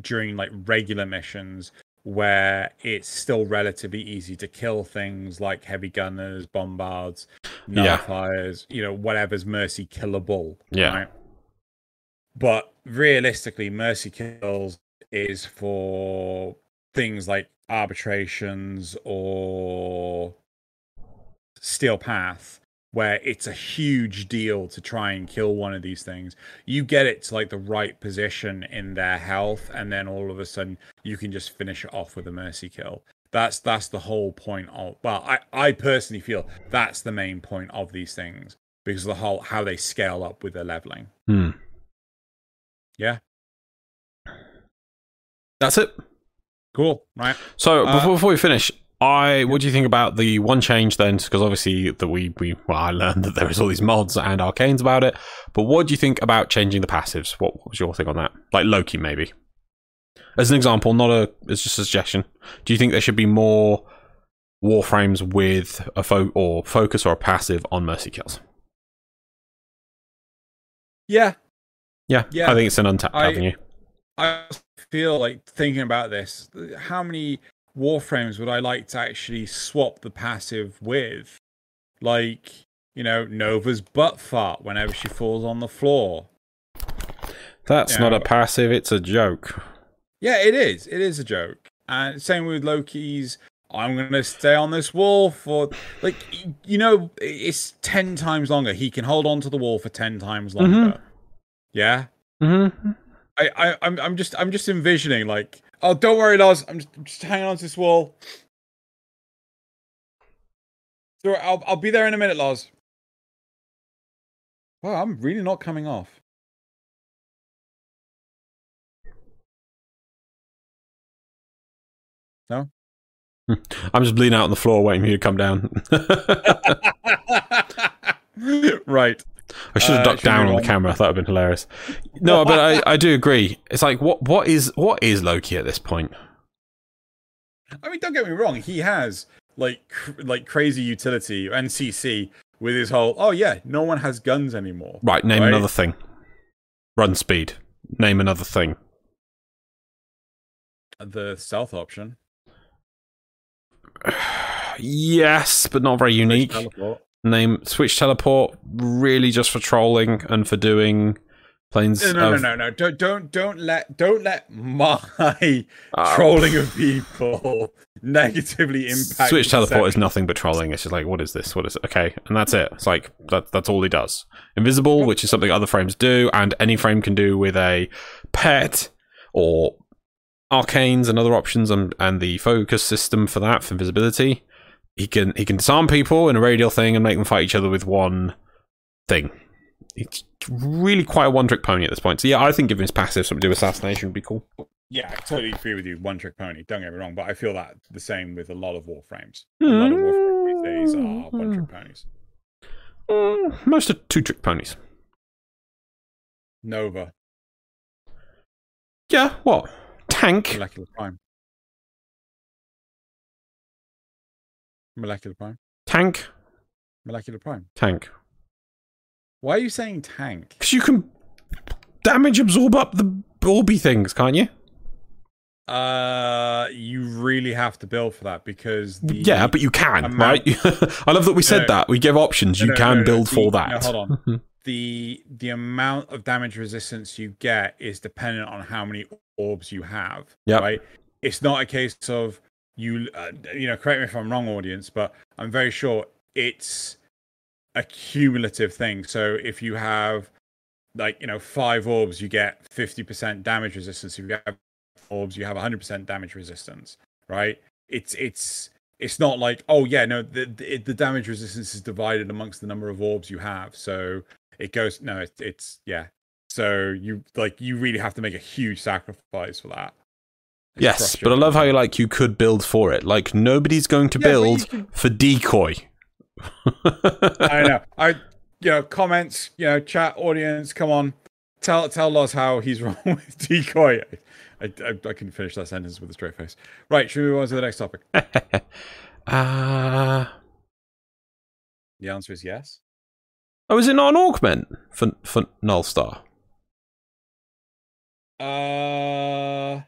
during like regular missions where it's still relatively easy to kill things like heavy gunners, bombards, Yeah. nullifiers, you know, whatever's mercy killable. Yeah. Right? But realistically, mercy kills is for things like arbitrations or steel path where it's a huge deal to try and kill one of these things. You get it to like the right position in their health and then all of a sudden you can just finish it off with a mercy kill. That's that's the whole point of well i i personally feel that's the main point of these things because of the whole how they scale up with their leveling. Hmm. yeah. That's it. cool. Right. So Uh, before, before we finish, I what do you think about the one change then? Because obviously that we we well, I learned that there is all these mods and arcanes about it. But what do you think about changing the passives? What, what was your thing on that? Like Loki, maybe. As an example, not a it's just a suggestion. Do you think there should be more warframes with a fo- or focus or a passive on mercy kills? yeah Yeah, Yeah, I think it's an untapped I- avenue. I feel like thinking about this. How many warframes would I like to actually swap the passive with? Like, you know, Nova's butt fart whenever she falls on the floor. That's yeah. not a passive; it's a joke. Yeah, it is. It is a joke. And same with Loki's. I'm gonna stay on this wall for like you know it's ten times longer. He can hold on to the wall for ten times longer. Yeah. Mm-hmm. I, I I'm I'm just I'm just envisioning like oh don't worry Loz I'm just, I'm just hanging on to this wall. So I'll I'll be there in a minute, Loz. Wow, I'm really not coming off. No. I'm just bleeding out on the floor, waiting for you to come down. right. I should have Uh, ducked should down on the camera. That would have been hilarious. No, but I, I do agree. It's like what what is what is Loki at this point? I mean, don't get me wrong. He has like cr- like crazy utility and CC with his whole. Oh yeah, no one has guns anymore. Right, name Right. another thing. Run speed. Name another thing. The stealth option. Yes, but not very unique. Teleport. Name switch teleport. Really, just for trolling and for doing planes. No, no, no, of- no, no. Don't, don't, don't let, don't let my Oh. trolling of people negatively impact. Switch teleport is nothing but trolling. It's just like, what is this? What is it? Okay, and that's it. It's like that. That's all he does. Invisible, which is something other frames do, and any frame can do with a pet or arcanes and other options, and and the focus system for that for invisibility. He can he can disarm people in a radial thing and make them fight each other with one thing. It's really quite a one trick pony at this point. So yeah, I think giving his passive something to do assassination would be cool. Yeah, I totally agree with you. One trick pony. Don't get me wrong, but I feel that the same with a lot of warframes. A lot of warframes these days are one trick ponies. Mm, most are two trick ponies. Nova, Yeah, what? Tank. molecular prime, molecular prime, Tank. molecular prime. Tank. Why are you saying tank? Because you can damage absorb up the orby things, can't you? Uh, you really have to build for that because the yeah, but you can, amount- right? I love that we said No. that. We give options. No, you no, can build the- for that. hold on. the the amount of damage resistance you get is dependent on how many orbs you have. Yeah. Right. It's not a case of you. Uh, you know, correct me if I'm wrong, audience, but I'm very sure it's a cumulative thing. So if you have like you know five orbs, you get 50% damage resistance. If you have orbs, you have 100% damage resistance. Right. it's it's it's not like oh yeah no the the, the damage resistance is divided amongst the number of orbs you have so it goes no it, it's yeah so you like you really have to make a huge sacrifice for that Yes, but I love how you like you could build for it. Like nobody's going to Yeah, build can- for decoy. I know. I you know comments, you know, chat audience. Come on, tell tell Loz how he's wrong with decoy. I, I, I can finish that sentence with a straight face. Right, should we move on to the next topic? Uh The answer is yes. oh, is it not an augment for for Nullstar? Uh,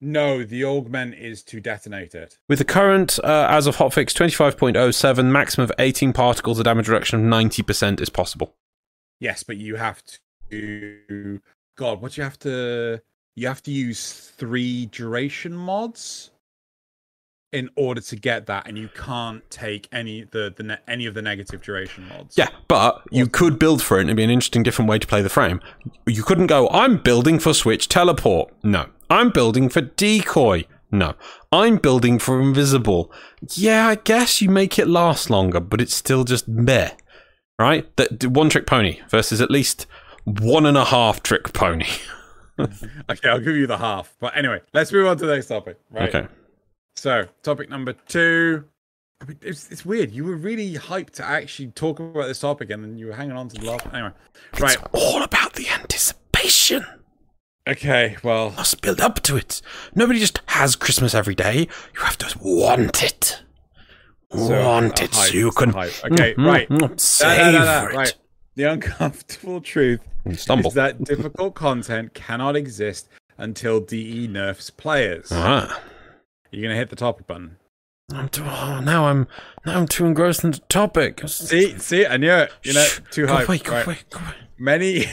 no, the augment is to detonate it. With the current, uh, as of hotfix 25.07, maximum of 18 particles, a damage reduction of 90% is possible. Yes, but you have to. God, what do you have to? You have to use three duration mods in order to get that, and you can't take any the the ne- any of the negative duration mods. Yeah, but you could build for it and it'd be an interesting, different way to play the frame. You couldn't go, I'm building for Switch Teleport. No. I'm building for Decoy. No. I'm building for Invisible. Yeah, I guess you make it last longer, but it's still just meh. Right? That one trick pony versus at least one and a half trick pony. Okay, I'll give you the half. But anyway, let's move on to the next topic. Right. Okay. So, topic number two. I mean, it's, it's weird. You were really hyped to actually talk about this topic, and then you were hanging on to the last. Anyway, right. It's all about the anticipation. Okay. Well, Must build up to it. Nobody just has Christmas every day. You have to want it. So, want it hype, so you can. hype. Okay, Mm, right. mm, mm, da, da, savor it. right. The uncomfortable truth Stumble. is that difficult content cannot exist until DE nerfs players. Ah. You're gonna hit the topic button. I'm too, oh, now I'm now I'm too engrossed in the topic. See, see, I knew it. You know, too high. Right. away, go away. Many,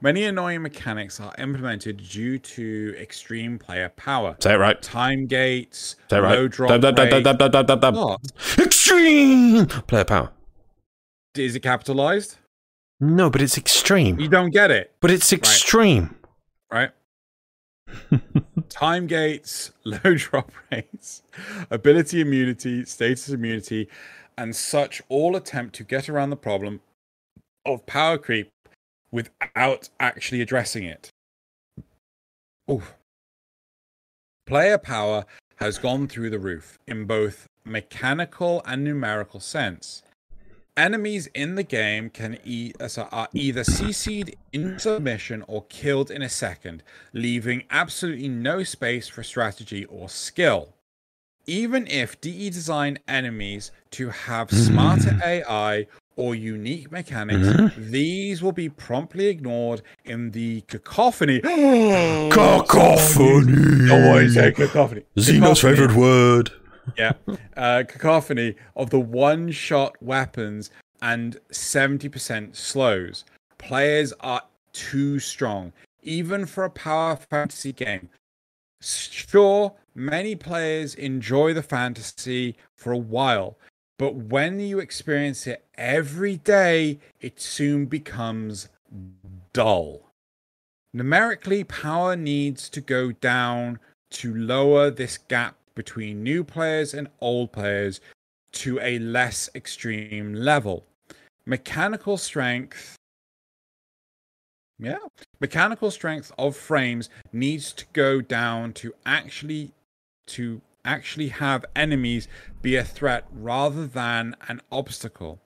many annoying mechanics are implemented due to extreme player power. Say it right. Time gates, Say it right. low drop Dab, dab, dab, dab, dab? Extreme player power. Is it capitalized? No, but it's extreme. You don't get it, But it's extreme. right? Time gates, low drop rates, ability immunity, status immunity, and such all attempt to get around the problem of power creep without actually addressing it. Oof. Player power has gone through the roof in both mechanical and numerical sense. Enemies in the game can e- uh, are either CC'd in submission or killed in a second, leaving absolutely no space for strategy or skill. Even if DE designed enemies to have smarter AI or unique mechanics, these will be promptly ignored in the cacophony. Cacophony. Oh, I say cacophony. Zeno's Cacophony favorite word. yeah, uh, cacophony of the one-shot weapons and 70% slows. Players are too strong, even for a power fantasy game. Sure, many players enjoy the fantasy for a while, but when you experience it every day, it soon becomes dull. Numerically, power needs to go down to lower this gap between new players and old players to a less extreme level. Mechanical strength. Yeah. Mechanical strength of frames needs to go down to actually to actually have enemies be a threat rather than an obstacle.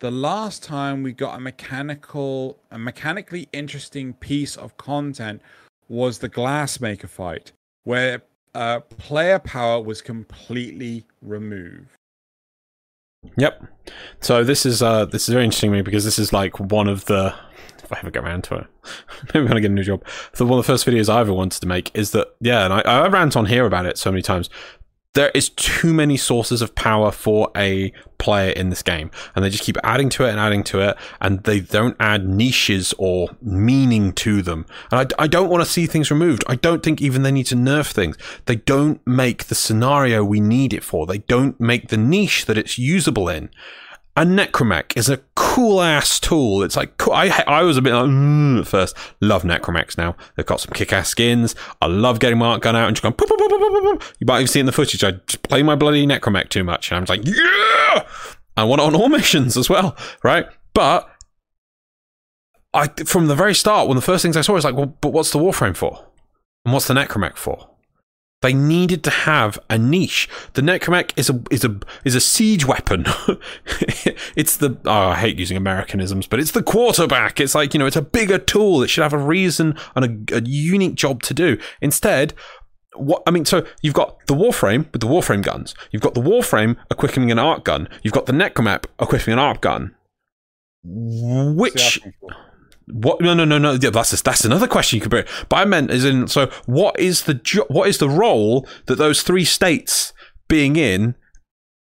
The last time we got a mechanical a mechanically interesting piece of content was the glassmaker fight where uh, player power was completely removed. Yep. So this is uh this is very interesting to me because this is like one of the I ever get around to it, maybe when I get a new job. So one of the first videos I ever wanted to make is that yeah, and I, I rant on here about it so many times. There is too many sources of power for a player in this game, and they just keep adding to it and adding to it, and they don't add niches or meaning to them. And I, I don't want to see things removed. I don't think even they need to nerf things. They don't make the scenario we need it for. They don't make the niche that it's usable in a necromech is a cool ass tool. It's like cool. I I was a bit like mm, at first. Love necromechs now. They've got some kick ass skins. I love getting my gun out and just going. Boop, boop, boop, boop, boop. You might have seen the footage. I just play my bloody necromech too much, and I'm just like, yeah. I want it on all missions as well, right? But I from the very start, one of the first things I saw was like, well, but what's the Warframe for? And what's the Necromech for? They needed to have a niche. The Necromech is a is a is a siege weapon. it's the oh, I hate using Americanisms, but it's the quarterback. It's like you know, it's a bigger tool. It should have a reason and a, a unique job to do. Instead, what I mean, so you've got the Warframe with the Warframe guns. You've got the Warframe equipping an arc gun. You've got the Necromech equipping an arc gun. Which what? No, no, no, no. Yeah, that's that's another question you could bring. But I meant is in. So, what is the jo- what is the role that those three states being in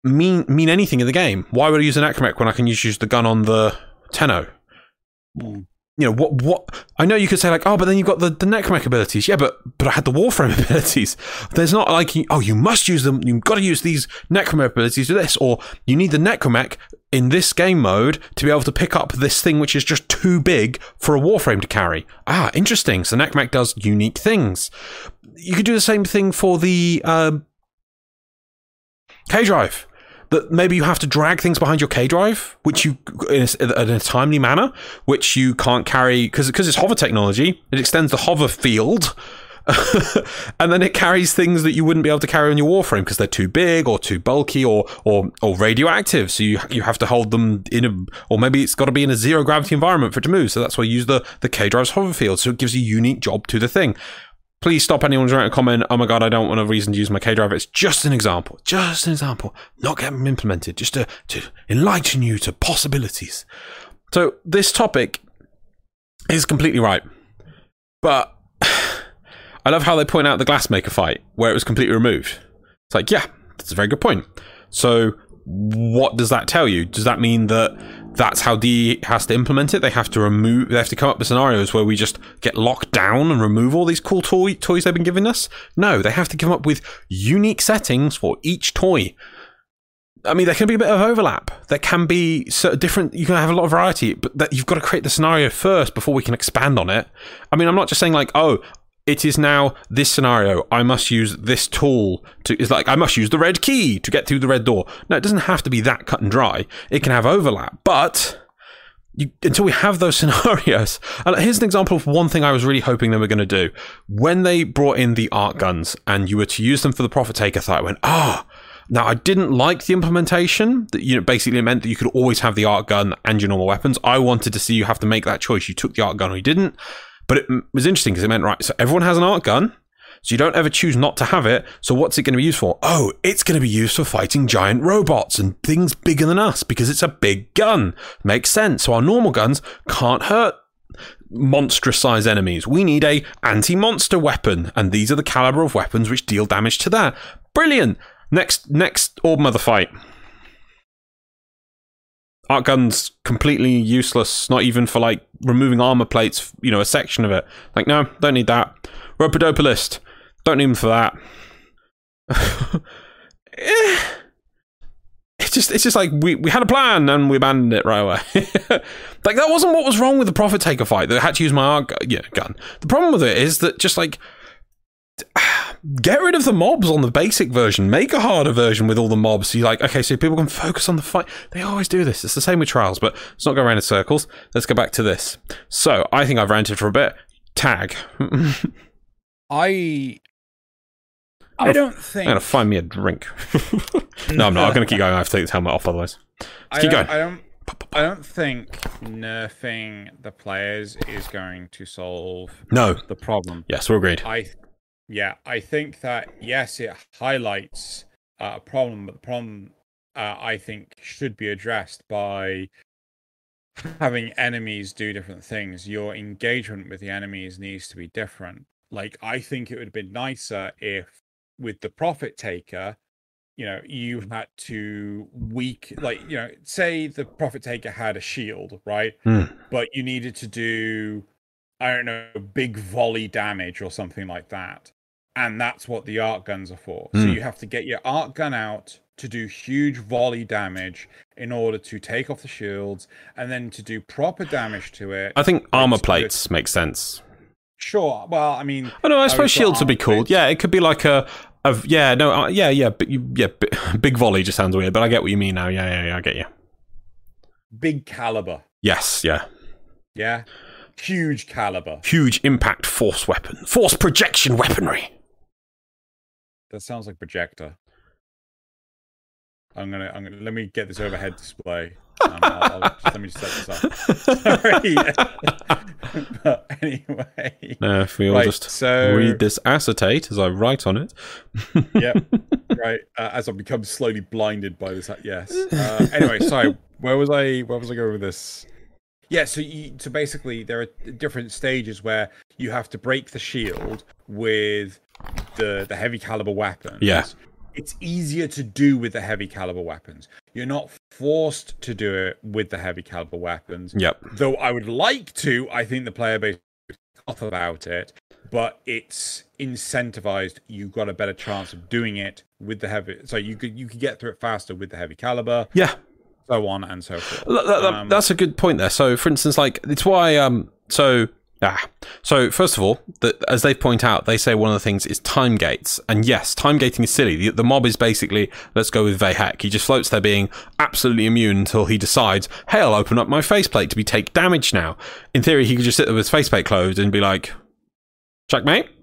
mean mean anything in the game? Why would I use an Necromech when I can use, use the gun on the Tenno? Mm. You know what? What I know you could say like, oh, but then you've got the the Necromech abilities. Yeah, but but I had the Warframe abilities. There's not like oh, you must use them. You've got to use these Necromech abilities to this, or you need the Necromech in this game mode to be able to pick up this thing which is just too big for a Warframe to carry. Ah, interesting. So Necromech does unique things. You could do the same thing for the uh, K drive. That maybe you have to drag things behind your K drive, which you in a, in a timely manner, which you can't carry because because it's hover technology. It extends the hover field and then it carries things that you wouldn't be able to carry on your warframe because they're too big or too bulky or or or radioactive. So you you have to hold them in a or maybe it's got to be in a zero gravity environment for it to move. So that's why you use the the K drive's hover field. So it gives a unique job to the thing. Please stop anyone trying to comment. Oh my god, I don't want a reason to use my K drive. It's just an example, just an example, not getting implemented, just to to enlighten you to possibilities. So this topic is completely right, but I love how they point out the Glassmaker fight where it was completely removed. It's like, yeah, that's a very good point. So, what does that tell you? Does that mean that that's how D has to implement it? They have to remove, they have to come up with scenarios where we just get locked down and remove all these cool toy, toys they've been giving us? No, they have to come up with unique settings for each toy. I mean, there can be a bit of overlap. There can be sort of different. You can have a lot of variety, but that you've got to create the scenario first before we can expand on it. I mean, I'm not just saying like, oh, it is now this scenario. I must use this tool to. It's like I must use the red key to get through the red door. No, it doesn't have to be that cut and dry. It can have overlap, but you, until we have those scenarios. And here's an example of one thing I was really hoping they were going to do when they brought in the arc guns and you were to use them for the profit taker. Thought I went ah. Now, I didn't like the implementation that you know basically meant that you could always have the arc gun and your normal weapons. I wanted to see you have to make that choice. You took the arc gun or you didn't. But it was interesting because it meant, right, so everyone has an arc gun. So you don't ever choose not to have it. So what's it going to be used for? Oh, it's going to be used for fighting giant robots and things bigger than us because it's a big gun. Makes sense. So our normal guns can't hurt monstrous size enemies. We need a anti-monster weapon, and these are the caliber of weapons which deal damage to that. Brilliant. Next, next Orb Mother fight. Arc gun's completely useless, not even for like removing armor plates, you know, a section of it. Like, no, don't need that. Rhodopodopolist, don't need them for that. Eh. it's just it's just like we, we had a plan and we abandoned it right away. like that wasn't what was wrong with the Profit Taker fight. That I had to use my arc yeah, gun. The problem with it is that just like get rid of the mobs on the basic version. Make a harder version with all the mobs. So you're like, okay, so people can focus on the fight. They always do this. It's the same with trials, but let's not go around in circles. Let's go back to this. So I think I've ranted for a bit. Tag. I I don't think I'm gonna find me a drink. no, I'm not. I'm gonna keep going. I have to take this helmet off otherwise. Let's keep going. I don't I don't think nerfing the players is going to solve no the problem. Yes, we're agreed. I yeah, I think that yes, it highlights uh, a problem, but the problem uh, I think should be addressed by having enemies do different things. Your engagement with the enemies needs to be different. Like I think it would have been nicer if, with the profit taker, you know, you had to weak like you know, say the profit taker had a shield, right? Mm. But you needed to do I don't know, big volley damage or something like that and that's what the arc guns are for. Mm. So hmm. you have to get your arc gun out to do huge volley damage in order to take off the shields and then to do proper damage to it. I think armor plates make sense. Sure. Well, I mean, Oh no, I would suppose shields would be cool. plates- Yeah, it could be like a, a yeah, no, uh, yeah, yeah, but you, yeah, bi- big volley just sounds weird, but I get what you mean now. Yeah, yeah, yeah, I get you. big caliber. Yes, yeah, Yeah. Huge caliber. huge impact force weapon, force projection weaponry. That sounds like projector. I'm gonna, I'm gonna. Let me get this overhead display. Um, I'll, I'll just, let me just set this up. Sorry. but anyway, Now, if we all Right, just so- read this acetate as I write on it. yep, right. Uh, as I become slowly blinded by this, yes. Uh, anyway, sorry. Where was I? Where was I going with this? Yeah. So, you, so basically, there are different stages where you have to break the shield with the the heavy caliber weapons. Yeah. It's easier to do with the heavy caliber weapons. You're not forced to do it with the heavy caliber weapons. Yep. Though I would like to, I think the player base is off about it, but it's incentivized. You've got a better chance of doing it with the heavy. So you could you could get through it faster with the heavy caliber, Yeah, so on and so forth. That- that- Um, that's a good point there. So, for instance, like it's why. Um, so ah, so first of all, that as they point out, they say one of the things is time gates, and yes, time gating is silly. The, the mob is basically let's go with Vehek. He just floats there being absolutely immune until he decides, hey, I'll open up my faceplate to be take damage now. In theory, he could just sit there with his faceplate closed and be like, checkmate.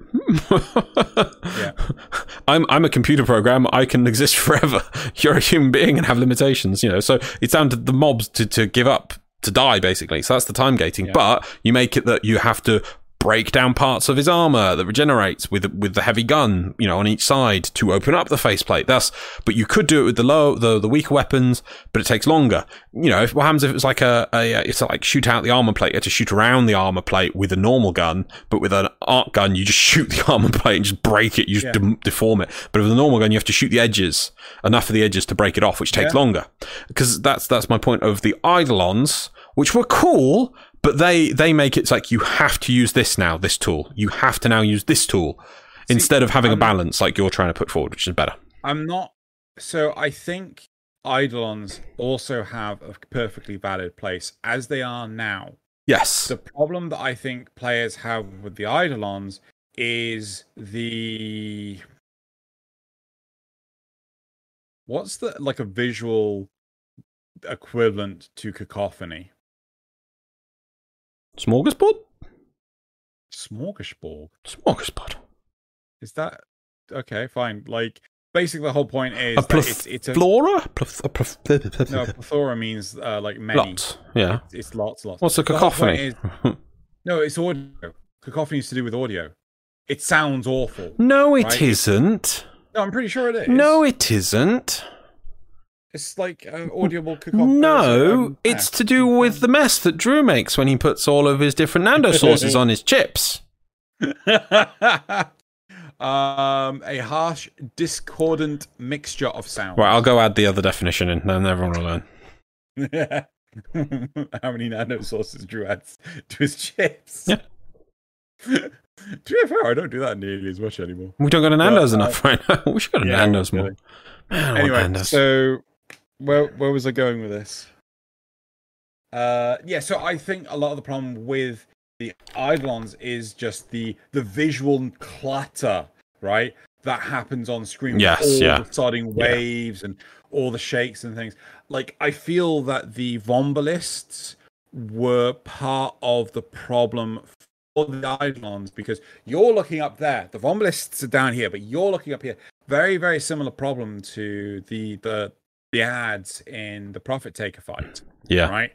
Yeah. I'm I'm a computer program. I can exist forever. You're a human being and have limitations, you know. So it's down to the mobs to, to give up to die, basically. So that's the time gating. But you make it that you have to break down parts of his armor that regenerates with with the heavy gun, you know, on each side to open up the faceplate. That's but you could do it with the low the, the weaker weapons, but it takes longer. You know, if what happens if it's like a, a it's like shoot out the armor plate, you have to shoot around the armor plate with a normal gun, but with an arc gun, you just shoot the armor plate and just break it, you just Yeah. dem- deform it. But with a normal gun, you have to shoot the edges, enough of the edges to break it off, which takes Yeah. longer. Because that's that's my point of the Eidolons, which were cool, but they they make it like you have to use this now, this tool. You have to now use this tool instead of having a I'm- balance like you're trying to put forward, which is better. I'm not. So I think Eidolons also have a perfectly valid place as they are now. Yes. The problem that I think players have with the Eidolons is the what's the like a visual equivalent to cacophony? Smorgasbord? Smorgasbord. Smorgasbord. Is that okay? Fine. Like basically, the whole point is A pleth- it's it's a Flora? Pleth- a pleth- no. Plethora means uh, like many. Lots. Yeah. It's, it's lots, lots. What's a cacophony? is- no, it's audio. Cacophony is to do with audio. It sounds awful. No, it Right. not No, I'm pretty sure it is. No, it isn't. It's like uh, audible cacophony. No, um, it's to do with the mess that Drew makes when he puts all of his different Nando sauces on his chips. um, a harsh, discordant mixture of sounds. Right, I'll go add the other definition in, and everyone will learn. How many Nando sauces Drew adds to his chips? Yeah. to be fair, I don't do that nearly as much anymore. We don't go to Nando's uh, enough right now. We should go to yeah, Nando's really. more. Man, anyway, so where where was I going with this? Uh, yeah, so I think a lot of the problem with the Eidolons is just the the visual clutter, right? That happens on screen. with Yes, all yeah. the starting waves and all the shakes and things. Like I feel that the Vomvalysts were part of the problem for the Eidolons because you're looking up there. The Vomvalysts are down here, but you're looking up here. Very, very similar problem to the the the ads in the Profit Taker fight, yeah. right?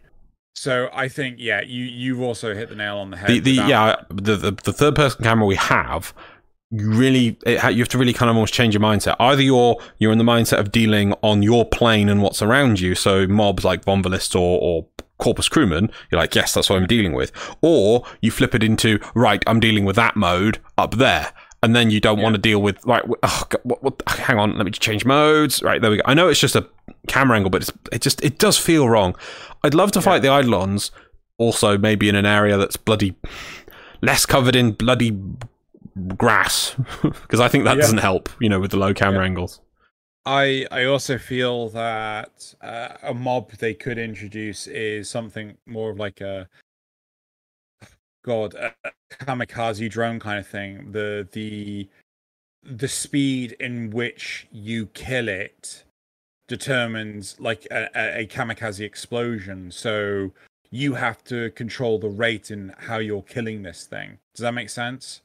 So I think yeah, you you've also hit the nail on the head. The, the yeah the, the the third person camera we have you really it, you have to really kind of almost change your mindset either you're you're in the mindset of dealing on your plane and what's around you so mobs like Vomvalyst or or corpus crewman you're like yes that's what i'm dealing with or you flip it into right i'm dealing with that mode up there and then you don't want to deal with w- oh, God, what, what, hang on let me just change modes. Right there we go. I know it's just a camera angle but it's, it just it does feel wrong. I'd love to fight the eidolons also maybe in an area that's bloody less covered in bloody grass because I think that Yeah. doesn't help, you know, with the low camera angles. I I also feel that uh, a mob they could introduce is something more of like a god a kamikaze drone kind of thing. The the the speed in which you kill it determines like a, a, kamikaze explosion. So you have to control the rate in how you're killing this thing. Does that make sense?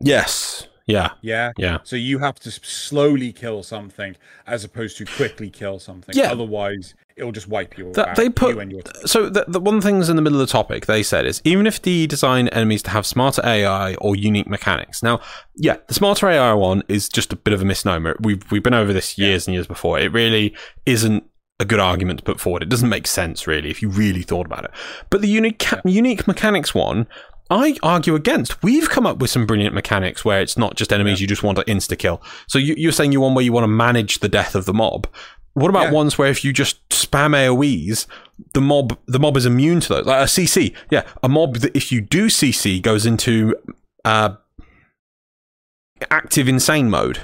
Yes. Yeah. Yeah. Yeah. So you have to slowly kill something as opposed to quickly kill something. Yeah. Otherwise, it'll just wipe you That- out. they put- you So the, the one things in the middle of the topic they said is even if the design enemies to have smarter AI or unique mechanics. Now, yeah, the smarter AI one is just a bit of a misnomer. We've we've been over this years and years before. It really isn't a good argument to put forward. It doesn't make sense really if you really thought about it. But the unique ca- unique mechanics one. I argue against. We've come up with some brilliant mechanics where it's not just enemies you just want to insta kill. So you, you're saying you want where you want to manage the death of the mob. What about Yeah. ones where if you just spam AOE's, the mob the mob is immune to those? Like a CC, yeah, a mob that if you do CC goes into uh, active insane mode.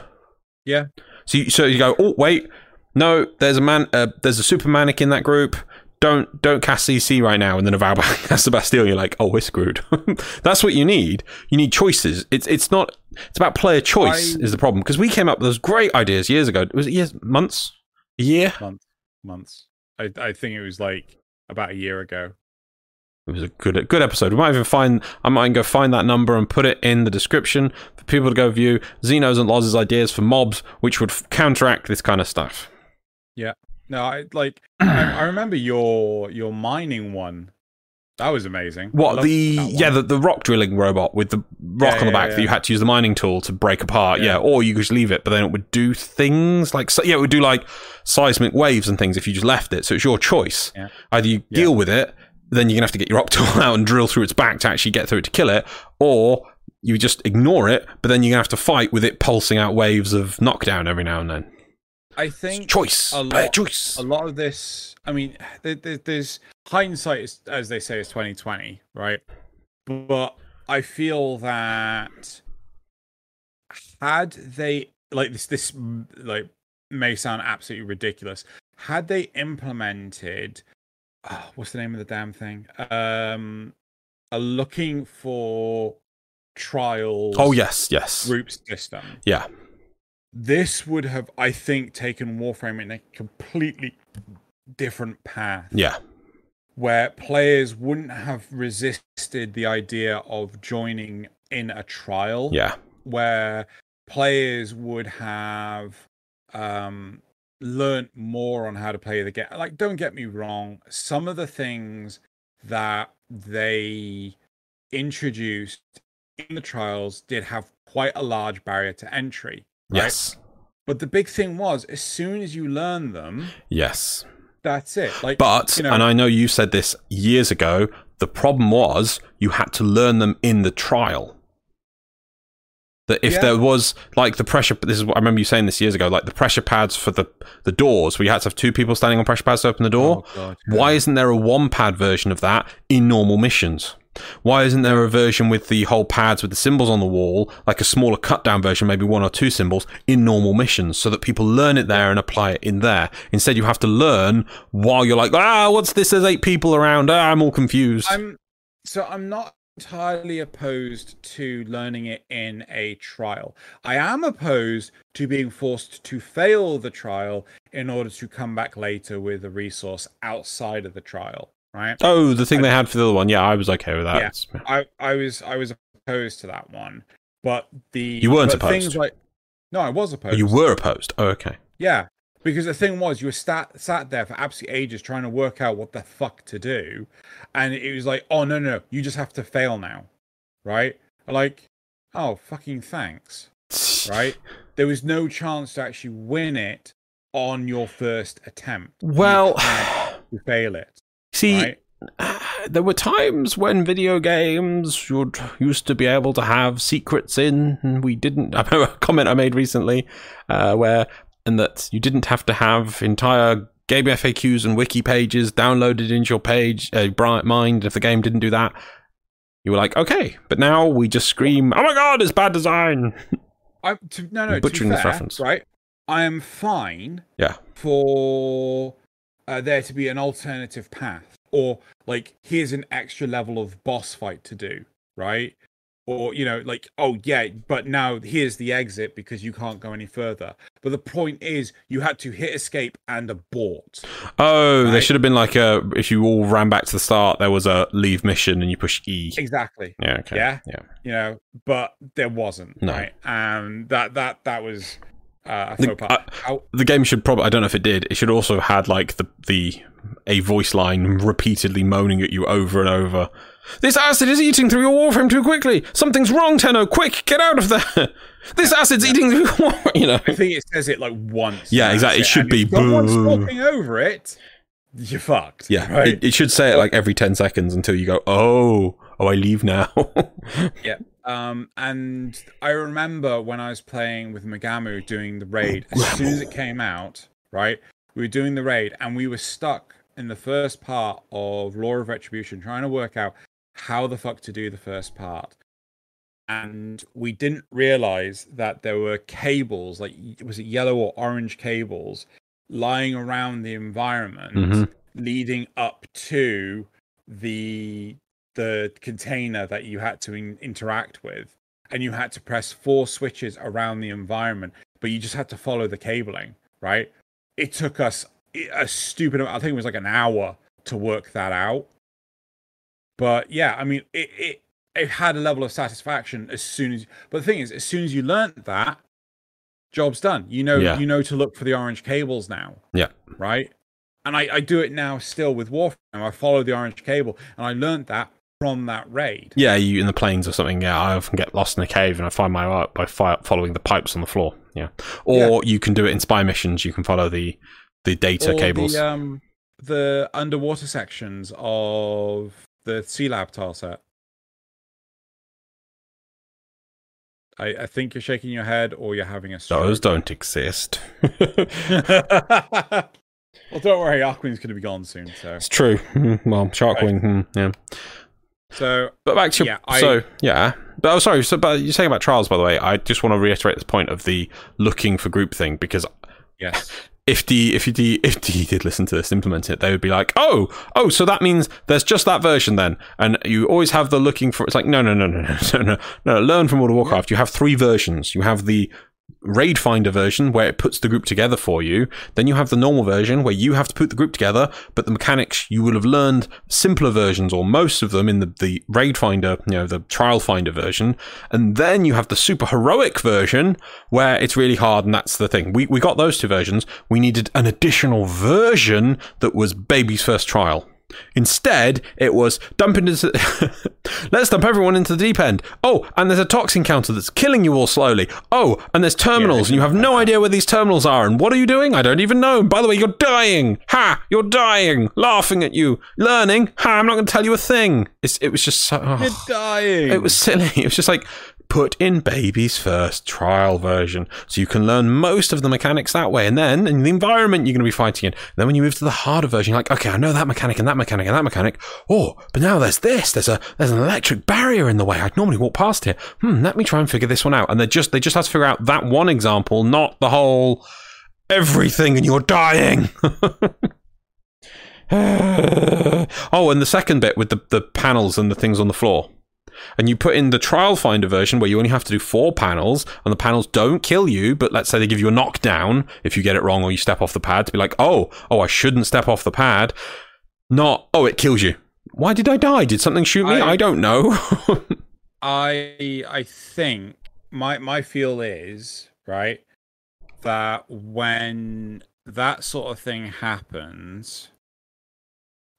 Yeah. So you, so you go, oh wait, no, there's a man, uh, there's a super manic in that group. Don't don't cast CC right now, and then a Vauban casts the Bastille. You're like, oh, we're screwed. That's what you need. You need choices. It's it's not. It's about player choice I- is the problem because we came up with those great ideas years ago. Was it years, months, a year? months. Months. I I think it was like about a year ago. It was a good good episode. We might even find I might go find that number and put it in the description for people to go view Zeno's and Loz's ideas for mobs, which would f- counteract this kind of stuff. No, I like. I, I remember your your mining one. That was amazing. What the yeah the, the rock drilling robot with the rock Yeah, on the yeah, back that you had to use the mining tool to break apart. Yeah. Yeah. or you could just leave it, but then it would do things like so, yeah, it would do like seismic waves and things if you just left it. So it's your choice. Yeah. Either you Yeah. deal with it, then you're gonna have to get your rock tool out and drill through its back to actually get through it to kill it, or you just ignore it, but then you're gonna have to fight with it pulsing out waves of knockdown every now and then. I think choice, a lot- choice. a lot of this i mean there, there, there's hindsight is, as they say is 2020 right? But i feel that had they like this this like may sound absolutely ridiculous. Had they implemented ah, what's the name of the damn thing? Um a looking for trials Oh yes, yes, group system. Yeah, this would have, I think, taken Warframe in a completely different path. Yeah, where players wouldn't have resisted the idea of joining in a trial. Yeah, where players would have um learnt more on how to play the game. Like don't get me wrong some of the things that they introduced in the trials did have quite a large barrier to entry right? yes, But the big thing was, as soon as you learn them, yes. that's it. Like, But, you know, and I know you said this years ago, the problem was you had to learn them in the trial. That if Yeah. there was like the pressure, this is what I remember you saying this years ago, like the pressure pads for the the doors, where you had to have two people standing on pressure pads to open the door. Oh, God, Why isn't there a one pad version of that in normal missions? Why isn't there a version with the whole pads with the symbols on the wall, like a smaller cut down version, maybe one or two symbols in normal missions, so that people learn it there and apply it in there? Instead, you have to learn while you're like, ah, what's this? There's eight people around. Ah, I'm all confused. I'm so I'm not entirely opposed to learning it in a trial. I am opposed to being forced to fail the trial in order to come back later with a resource outside of the trial. Right? oh, the thing they had for the other one. Yeah, I was okay with that. Yeah. I I was I was opposed to that one, but the You weren't but Things opposed? like no, I was opposed. You were opposed. Oh, okay. Yeah, because the thing was, you were sat sat there for absolute ages trying to work out what the fuck to do, and it was like, oh no no, you just have to fail now, right? Like, oh fucking thanks, right? There was no chance to actually win it on your first attempt. Well, to fail it, see, right? there were times when video games would used to be able to have secrets in, and we didn't. I remember a comment I made recently uh, where, and that you didn't have to have entire game FAQs and wiki pages downloaded into your page, uh, bright mind. If the game didn't do that, you were like, okay, but now we just scream, "Oh my god, it's bad design!" I, to, no, no, butchering this reference. right? I am fine Yeah. for uh, there to be an alternative path, or like here's an extra level of boss fight to do, right? Or you know, like oh yeah, but now here's the exit because you can't go any further. But the point is, you had to hit escape and abort. Oh, there should have been like a. If you all ran back to the start, there was a leave mission and you push E. Exactly. Yeah. Okay. Yeah. Yeah. You know, but there wasn't. No. Right. And that that that was uh, The- faux pas. I- How- The game should probably. I don't know if it did. It should also have had like the the a voice line repeatedly moaning at you over and over. This acid is eating through your warframe too quickly. Something's wrong, Tenno. Quick, get out of there. This acid's eating through your. You know. I think it says it like once. Yeah, exactly. It should be someone's walking over it. You're fucked. Yeah, Right. it, it should say it like every 10 seconds until you go, oh, oh, I leave now. Yeah. Um, and I remember when I was playing with Megamu doing the raid, as soon as it came out, right? We were doing the raid and we were stuck in the first part of Law of Retribution trying to work out how the fuck to do the first part. And we didn't realize that there were cables, like was it yellow or orange cables, lying around the environment Mhm. leading up to the the container that you had to in- interact with and you had to press four switches around the environment but you just had to follow the cabling right it took us a stupid amount i think it was like an hour to work that out but yeah i mean it it, it had a level of satisfaction as soon as but the thing is as soon as you learnt that job's done you know Yeah. you know to look for the orange cables now yeah. right? And I, I do it now still with Warframe. I follow the orange cable, and I learned that from that raid. Yeah, you in the plains or something. Yeah, I often get lost in a cave and I find my way out by fi- following the pipes on the floor. Yeah. Or you can do it in spy missions. You can follow the, the data Or cables. The, um, the underwater sections of the Sea Lab tile set. I, I think you're shaking your head, or you're having a stroke. Those don't exist. well, don't worry, Archwing's going to be gone soon. So, it's true. Hmm, Well, Sharkwing. hmm, yeah. So But back to your, Yeah, I- so yeah. But oh, sorry. So, but you're saying about trials, by the way. I just want to reiterate this point of the looking for group thing because yes, if D if you D if D did listen to this, implement it, they would be like, oh, oh, so that means there's just that version then, and you always have the looking for. It's like no, no, no, no, no, no, no, no. Learn from World of Warcraft. You have three versions. You have the raid finder version where it puts the group together for you. Then you have the normal version where you have to put the group together, but the mechanics you will have learned simpler versions or most of them in the, the raid finder, you know, the trial finder version. And then you have the super heroic version where it's really hard. And that's the thing. We, we got those two versions. We needed an additional version that was baby's first trial. Instead, it was dump into. Let's dump everyone into the deep end. Oh, and there's a toxin counter that's killing you all slowly. Oh, and there's terminals, and you have no idea where these terminals are. And what are you doing? I don't even know. By the way, you're dying. Ha! You're dying. Laughing at you. Learning. Ha! I'm not going to tell you a thing. It's, it was just so. oh. you're dying. It was silly. It was just like put in baby's first trial version so you can learn most of the mechanics that way. And then in the environment you're going to be fighting in. And then when you move to the harder version, you're like, okay, I know that mechanic and that mechanic and that mechanic. Oh, but now there's this. There's a there's an electric barrier in the way. I'd normally walk past it. Hmm, let me try and figure this one out. And they just they just have to figure out that one example, not the whole everything and you're dying. oh, and the second bit with the, the panels and the things on the floor. And you put in the trial finder version where you only have to do four panels, and the panels don't kill you, but let's say they give you a knockdown if you get it wrong or you step off the pad to be like, oh, oh, I shouldn't step off the pad. Not, oh, it kills you. Why did I die? Did something shoot me? I- I don't know. I I think my my feel is right that when that sort of thing happens,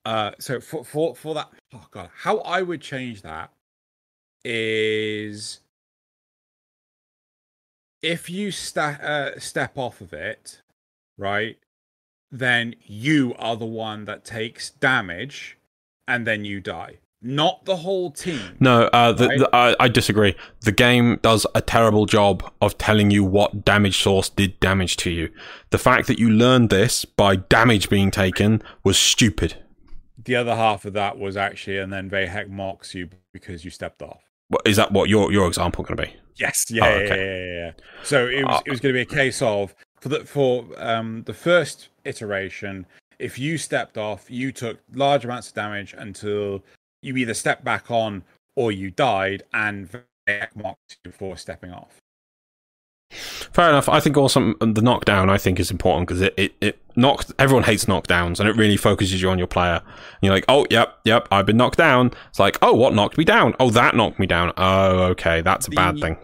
uh, so for for for that, oh god, how I would change that is if you sta- uh, step off of it, right, then you are the one that takes damage, and then you die, not the whole team. No, uh, the, Right? the, I, I disagree. The game does a terrible job of telling you what damage source did damage to you. The fact that you learned this by damage being taken was stupid. the other half of that was actually, and then Vay Hek mocks you because you stepped off. What- Is that what your your example going to be? Yes, yeah, Oh, yeah, okay. yeah, yeah, yeah. So it was Uh, it was going to be a case of for the for um the first iteration, if you stepped off, you took large amounts of damage until you either stepped back on or you died, and mocked you for stepping off. Fair enough. I think also um, the knockdown I think is important because it, it, it knocks everyone hates knockdowns and it really focuses you on your player. And you're like, oh yep, yep, I've been knocked down. It's like, oh, what knocked me down? Oh, that knocked me down. Oh, okay, that's a bad The- thing.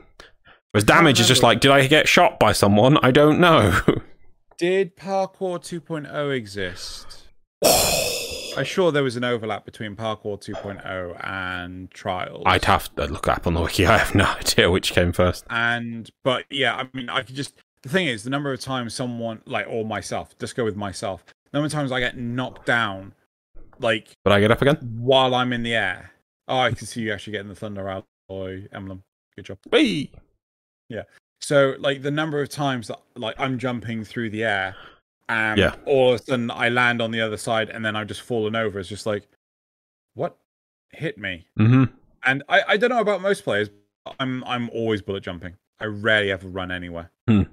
Whereas damage is just like, did I get shot by someone? I don't know. Did Parkour 2.0 exist? I'm sure there was an overlap between Parkour 2.0 and Trials. I'd have to look up on the wiki. I have no idea which came first. and but yeah, I mean, I could just the thing is the number of times someone like or myself, just go with myself. The number of times I get knocked down, like But I get up again. while I'm in the air. Oh, I can see you actually getting the thunder alloy emblem. Good job. Whee! So like the number of times that like I'm jumping through the air, and Yeah. all of a sudden I land on the other side and then I've just fallen over. It's just like, what hit me? hmm And I I don't know about most players. But I'm I'm always bullet jumping. I rarely ever run anywhere. Hmm.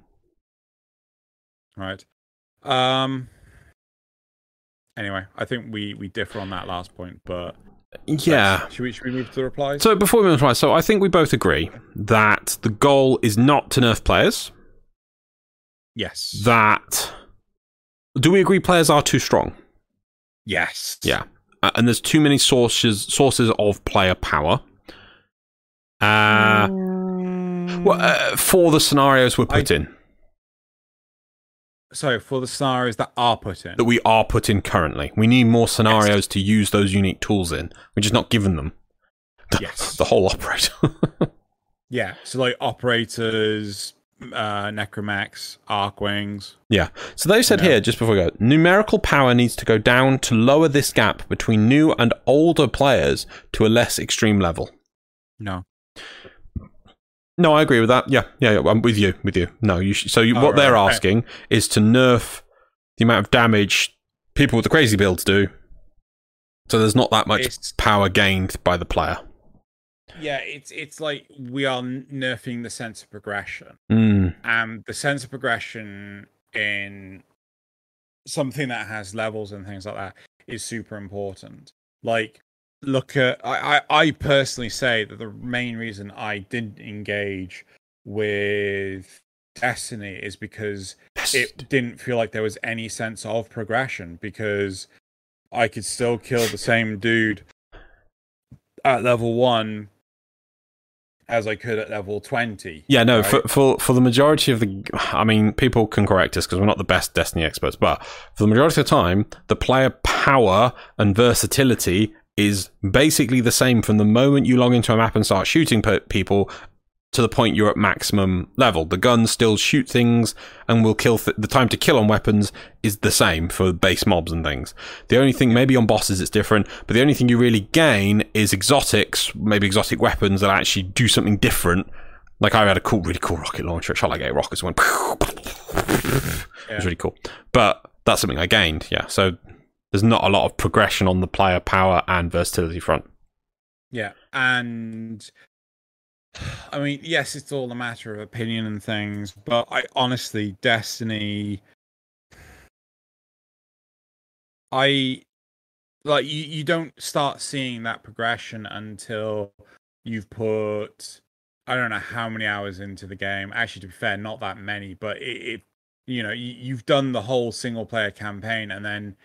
Right. Um. Anyway, I think we we differ on that last point, but Yeah. Should we should we move to the replies? So before we move on, to reply, so I think we both agree that the goal is not to nerf players. yes. That do we agree players are too strong? yes. Yeah, uh, and there's too many sources sources of player power. Uh, well, uh, for the scenarios we're put in So for the scenarios that are put in, that we are put in currently, we need more scenarios to use those unique tools in. We're just not given them. yes, The whole operator. yeah. So like operators, uh, Necramechs, Archwings. Yeah. So they said Yeah. here, just before we go, numerical power needs to go down to lower this gap between new and older players to a less extreme level. No. No, I agree with that. Yeah, yeah, yeah I'm with you. With you. No, you. Sh- so you, Oh, what they're right, okay. asking is to nerf the amount of damage people with the crazy builds do. So there's not that much It's- power gained by the player. Yeah, it's it's like we are nerfing the sense of progression. Mm. and the sense of progression in something that has levels and things like that is super important. Like, look at I, I, I personally say that the main reason I didn't engage with Destiny is because it didn't feel like there was any sense of progression because I could still kill the same dude at level one as I could at level twenty. Yeah, no, right? for, for for the majority of the, I mean, people can correct us because we're not the best Destiny experts, but for the majority of the time, the player power and versatility is basically the same from the moment you log into a map and start shooting pe- people to the point you're at maximum level. The guns still shoot things and will kill. Th- the time to kill on weapons is the same for base mobs and things. The only thing, maybe on bosses it's different, but the only thing you really gain is exotics, maybe exotic weapons that actually do something different. Like I had a cool, really cool rocket launcher. It shot like eight rockets. and Went. It was really cool. But that's something I gained. Yeah. So there's not a lot of progression on the player power and versatility front. Yeah, and I mean, yes, it's all a matter of opinion and things, but I honestly, Destiny, I like you. You don't start seeing that progression until you've put I don't know how many hours into the game. Actually, to be fair, not that many, but it, it you know, you, you've done the whole single player campaign, and then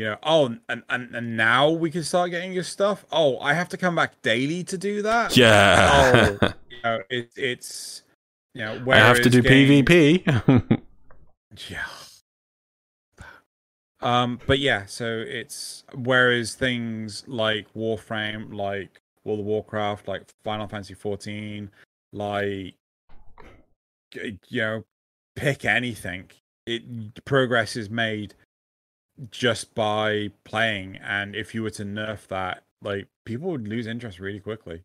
you know, oh, and, and and now we can start getting your stuff. Oh, I have to come back daily to do that. Yeah. Oh, you know, it, it's you know, I have to do PvP. Yeah. Um, but yeah, so it's whereas things like Warframe, like World of Warcraft, like Final Fantasy 14, like you know, pick anything. It progress is made just by playing, and if you were to nerf that, like people would lose interest really quickly.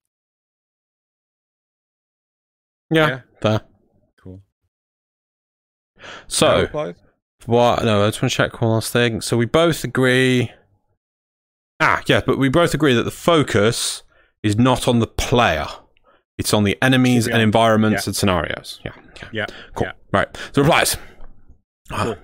yeah. Yeah. Fair. Cool. So, what? No, I just want to check one last thing. So we both agree. Ah, yeah, but we both agree that the focus is not on the player. It's on the enemies and environments yeah. and scenarios. Yeah. yeah. yeah, Cool. Right. The replies. Cool.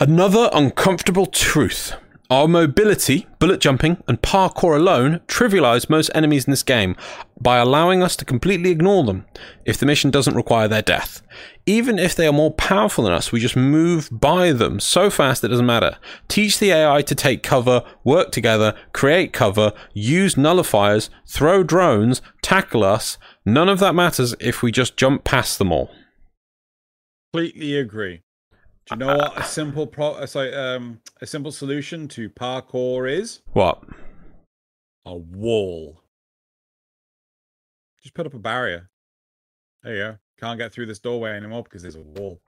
Another uncomfortable truth. Our mobility, bullet jumping, and parkour alone trivialize most enemies in this game by allowing us to completely ignore them if the mission doesn't require their death. Even if they are more powerful than us, we just move by them so fast it doesn't matter. Teach the AI to take cover, work together, create cover, use nullifiers, throw drones, tackle us. None of that matters if we just jump past them all. Completely agree. Do you know what a simple pro uh, sorry, um a simple solution to parkour is? What? A wall. Just put up a barrier. There you go. Can't get through this doorway anymore because there's a wall.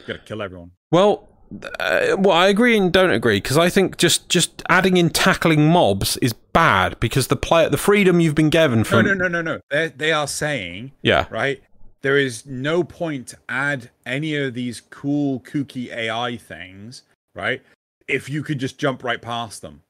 You gotta kill everyone. Well, uh, well, I agree and don't agree because I think just just adding in tackling mobs is bad because the play the freedom you've been given for No, no, no, no, no. They they are saying yeah right? There is no point to add any of these cool, kooky AI things, right? If you could just jump right past them.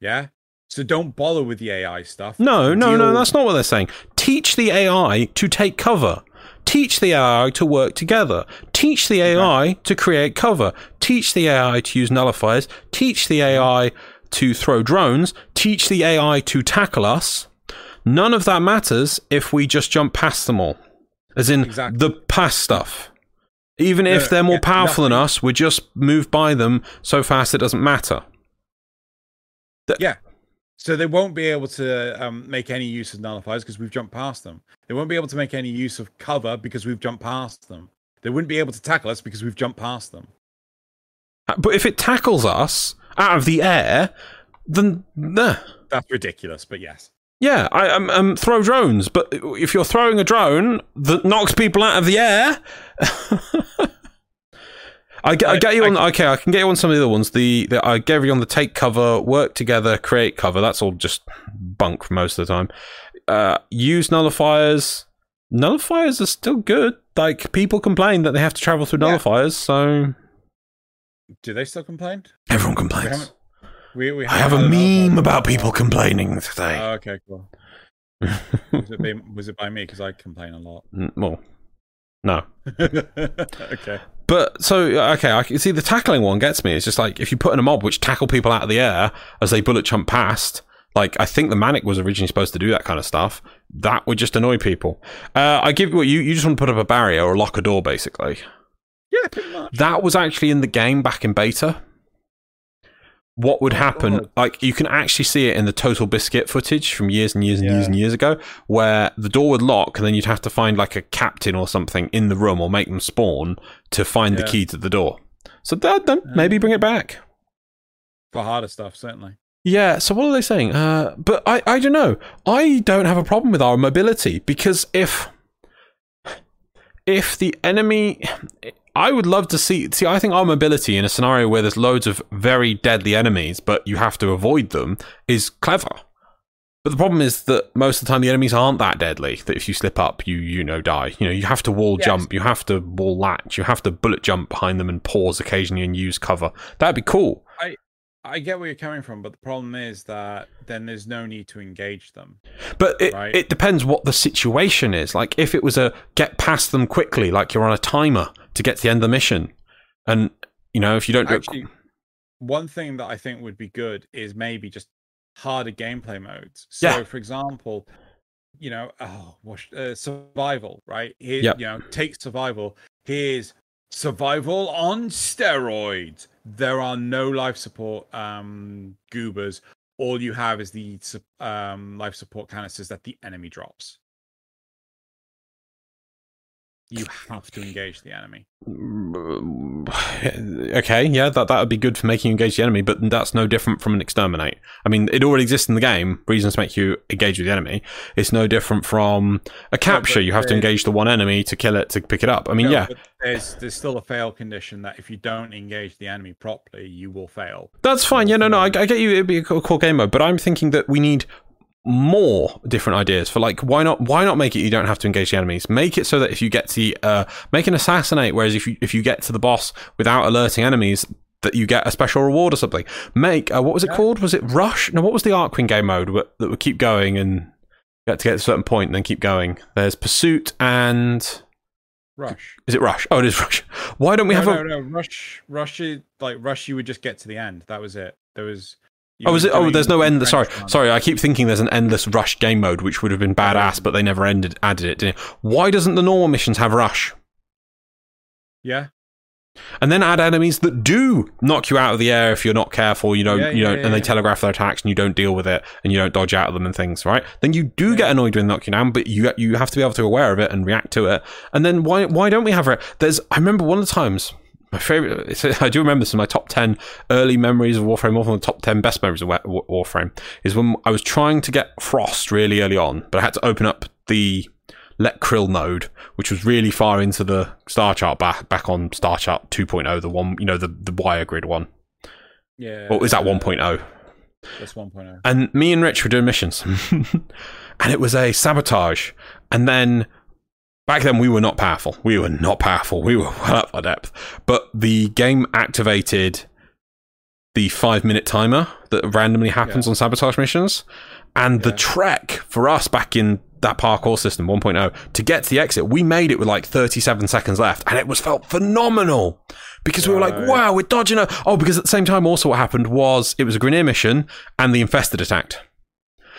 Yeah? So don't bother with the AI stuff. no no no that's not what they're saying. Teach the AI to take cover. Teach the AI to work together. Teach the AI to create cover. Teach the AI to use nullifiers. Teach the AI to throw drones. Teach the AI to tackle us. None of that matters if we just jump past them all. As in Exactly. the past stuff. Even if they're more yeah, powerful than us, we just move by them so fast it doesn't matter. Yeah. So they won't be able to um, make any use of nullifiers because we've jumped past them. They won't be able to make any use of cover because we've jumped past them. They wouldn't be able to tackle us because we've jumped past them. Uh, But if it tackles us out of the air, then nah. That's ridiculous, but yes. Yeah, I um, um throw drones, but if you're throwing a drone that knocks people out of the air, I get, I, I- get you I on. okay, I can get you on some of the other ones. The, the I get you on the take cover, work together, create cover. That's all just bunk for most of the time. Uh, use nullifiers. Nullifiers are still good. Like people complain that they have to travel through Yeah. nullifiers, so Do they still complain? everyone complains. We, we I have a meme about people complaining today. Oh, okay, cool. Was it, by, was it by me? Because I complain a lot. Mm, well, no. okay. But so okay, I can see the tackling one gets me. It's just like if you put in a mob which tackle people out of the air as they bullet jump past. Like I think the Maniac was originally supposed to do that kind of stuff. That would just annoy people. Uh, I give you what you you just want to put up a barrier or lock a door, basically. Yeah, pretty much. That was actually in the game back in beta. What would Oh, happen? God. Like you can actually see it in the Total Biscuit footage from years and years and years and years ago, where the door would lock, and then you'd have to find like a captain or something in the room, or make them spawn to find the key to the door. So that, then maybe bring it back. For harder stuff, certainly. Yeah. So what are they saying? Uh, but I, I don't know. I don't have a problem with our mobility because if if the enemy, I would love to see. See, I think our mobility in a scenario where there's loads of very deadly enemies, but you have to avoid them, is clever. But the problem is that most of the time the enemies aren't that deadly. That if you slip up, you you know die. You know you have to wall Yes. jump, you have to wall latch, you have to bullet jump behind them and pause occasionally and use cover. That'd be cool. I I get where you're coming from, but the problem is that then there's no need to engage them. But it, Right. it depends what the situation is. Like if it was a get past them quickly, like you're on a timer to get to the end of the mission, and you know if you don't Actually, one thing that I think would be good is maybe just harder gameplay modes. So, Yeah. for example, you know, oh, uh, survival, right? Here, Yep. you know, take survival. Here's survival on steroids. There are no life support um goobers. All you have is the um life support canisters that the enemy drops. You have to engage the enemy. okay, yeah, that that would be good for making you engage the enemy, but that's no different from an exterminate. I mean, it already exists in the game. Reasons to make you engage with the enemy. It's no different from a capture. you have to engage the one enemy to kill it to pick it up. I mean, No, yeah, there's there's still a fail condition that if you don't engage the enemy properly, you will fail. That's fine. Yeah, no, no, I, I get you. It'd be a cool cool game mode, but I'm thinking that we need more different ideas for like why not why not make it you don't have to engage the enemies make it so that if you get to uh make an assassinate whereas if you if you get to the boss without alerting enemies that you get a special reward or something make uh, what was it called was it rush no what was the Archwing game mode that would keep going and you had to get to a certain point and then keep going there's pursuit and Rush. is it Rush? Oh, it is Rush. Why don't we no, have no, a? no. Rush, rush, like rush. You would just get to the end. That was it. There was. You Oh, is it? Oh, there's no end. Sorry, run. sorry. I keep thinking there's an endless rush game mode, which would have been badass, but they never ended added it. Didn't it? Why doesn't the normal missions have rush? Yeah. And then add enemies that do knock you out of the air if you're not careful. You don't, Yeah, you yeah, don't, yeah, and they yeah. telegraph their attacks, and you don't deal with it, and you don't dodge out of them and things, right? Then you do get annoyed when they knock you down, but you you have to be able to be aware of it and react to it. And then why why don't we have it? There's I remember one of the times. My favorite, it's- I do remember this in my top 10 early memories of Warframe, one of the top 10 best memories of Wa- Wa- Warframe, is when I was trying to get Frost really early on, but I had to open up the Lech Kril mode, which was really far into the star chart back back on star chart 2.0, the one, you know, the, the wire grid one. Yeah. Or is that 1.0? That's 1.0. And me and Rich were doing missions. and it was a sabotage. And then back then we were not powerful. We were not powerful. We were well up our depth. But the game activated the five minute timer that randomly happens on sabotage missions. And the trek for us back in that parkour system 1.0 to get to the exit, we made it with like 37 seconds left, and it was felt phenomenal because we were like, "Wow, we're dodging a." Oh, because at the same time, also what happened was it was a Grineer mission, and the infested attacked.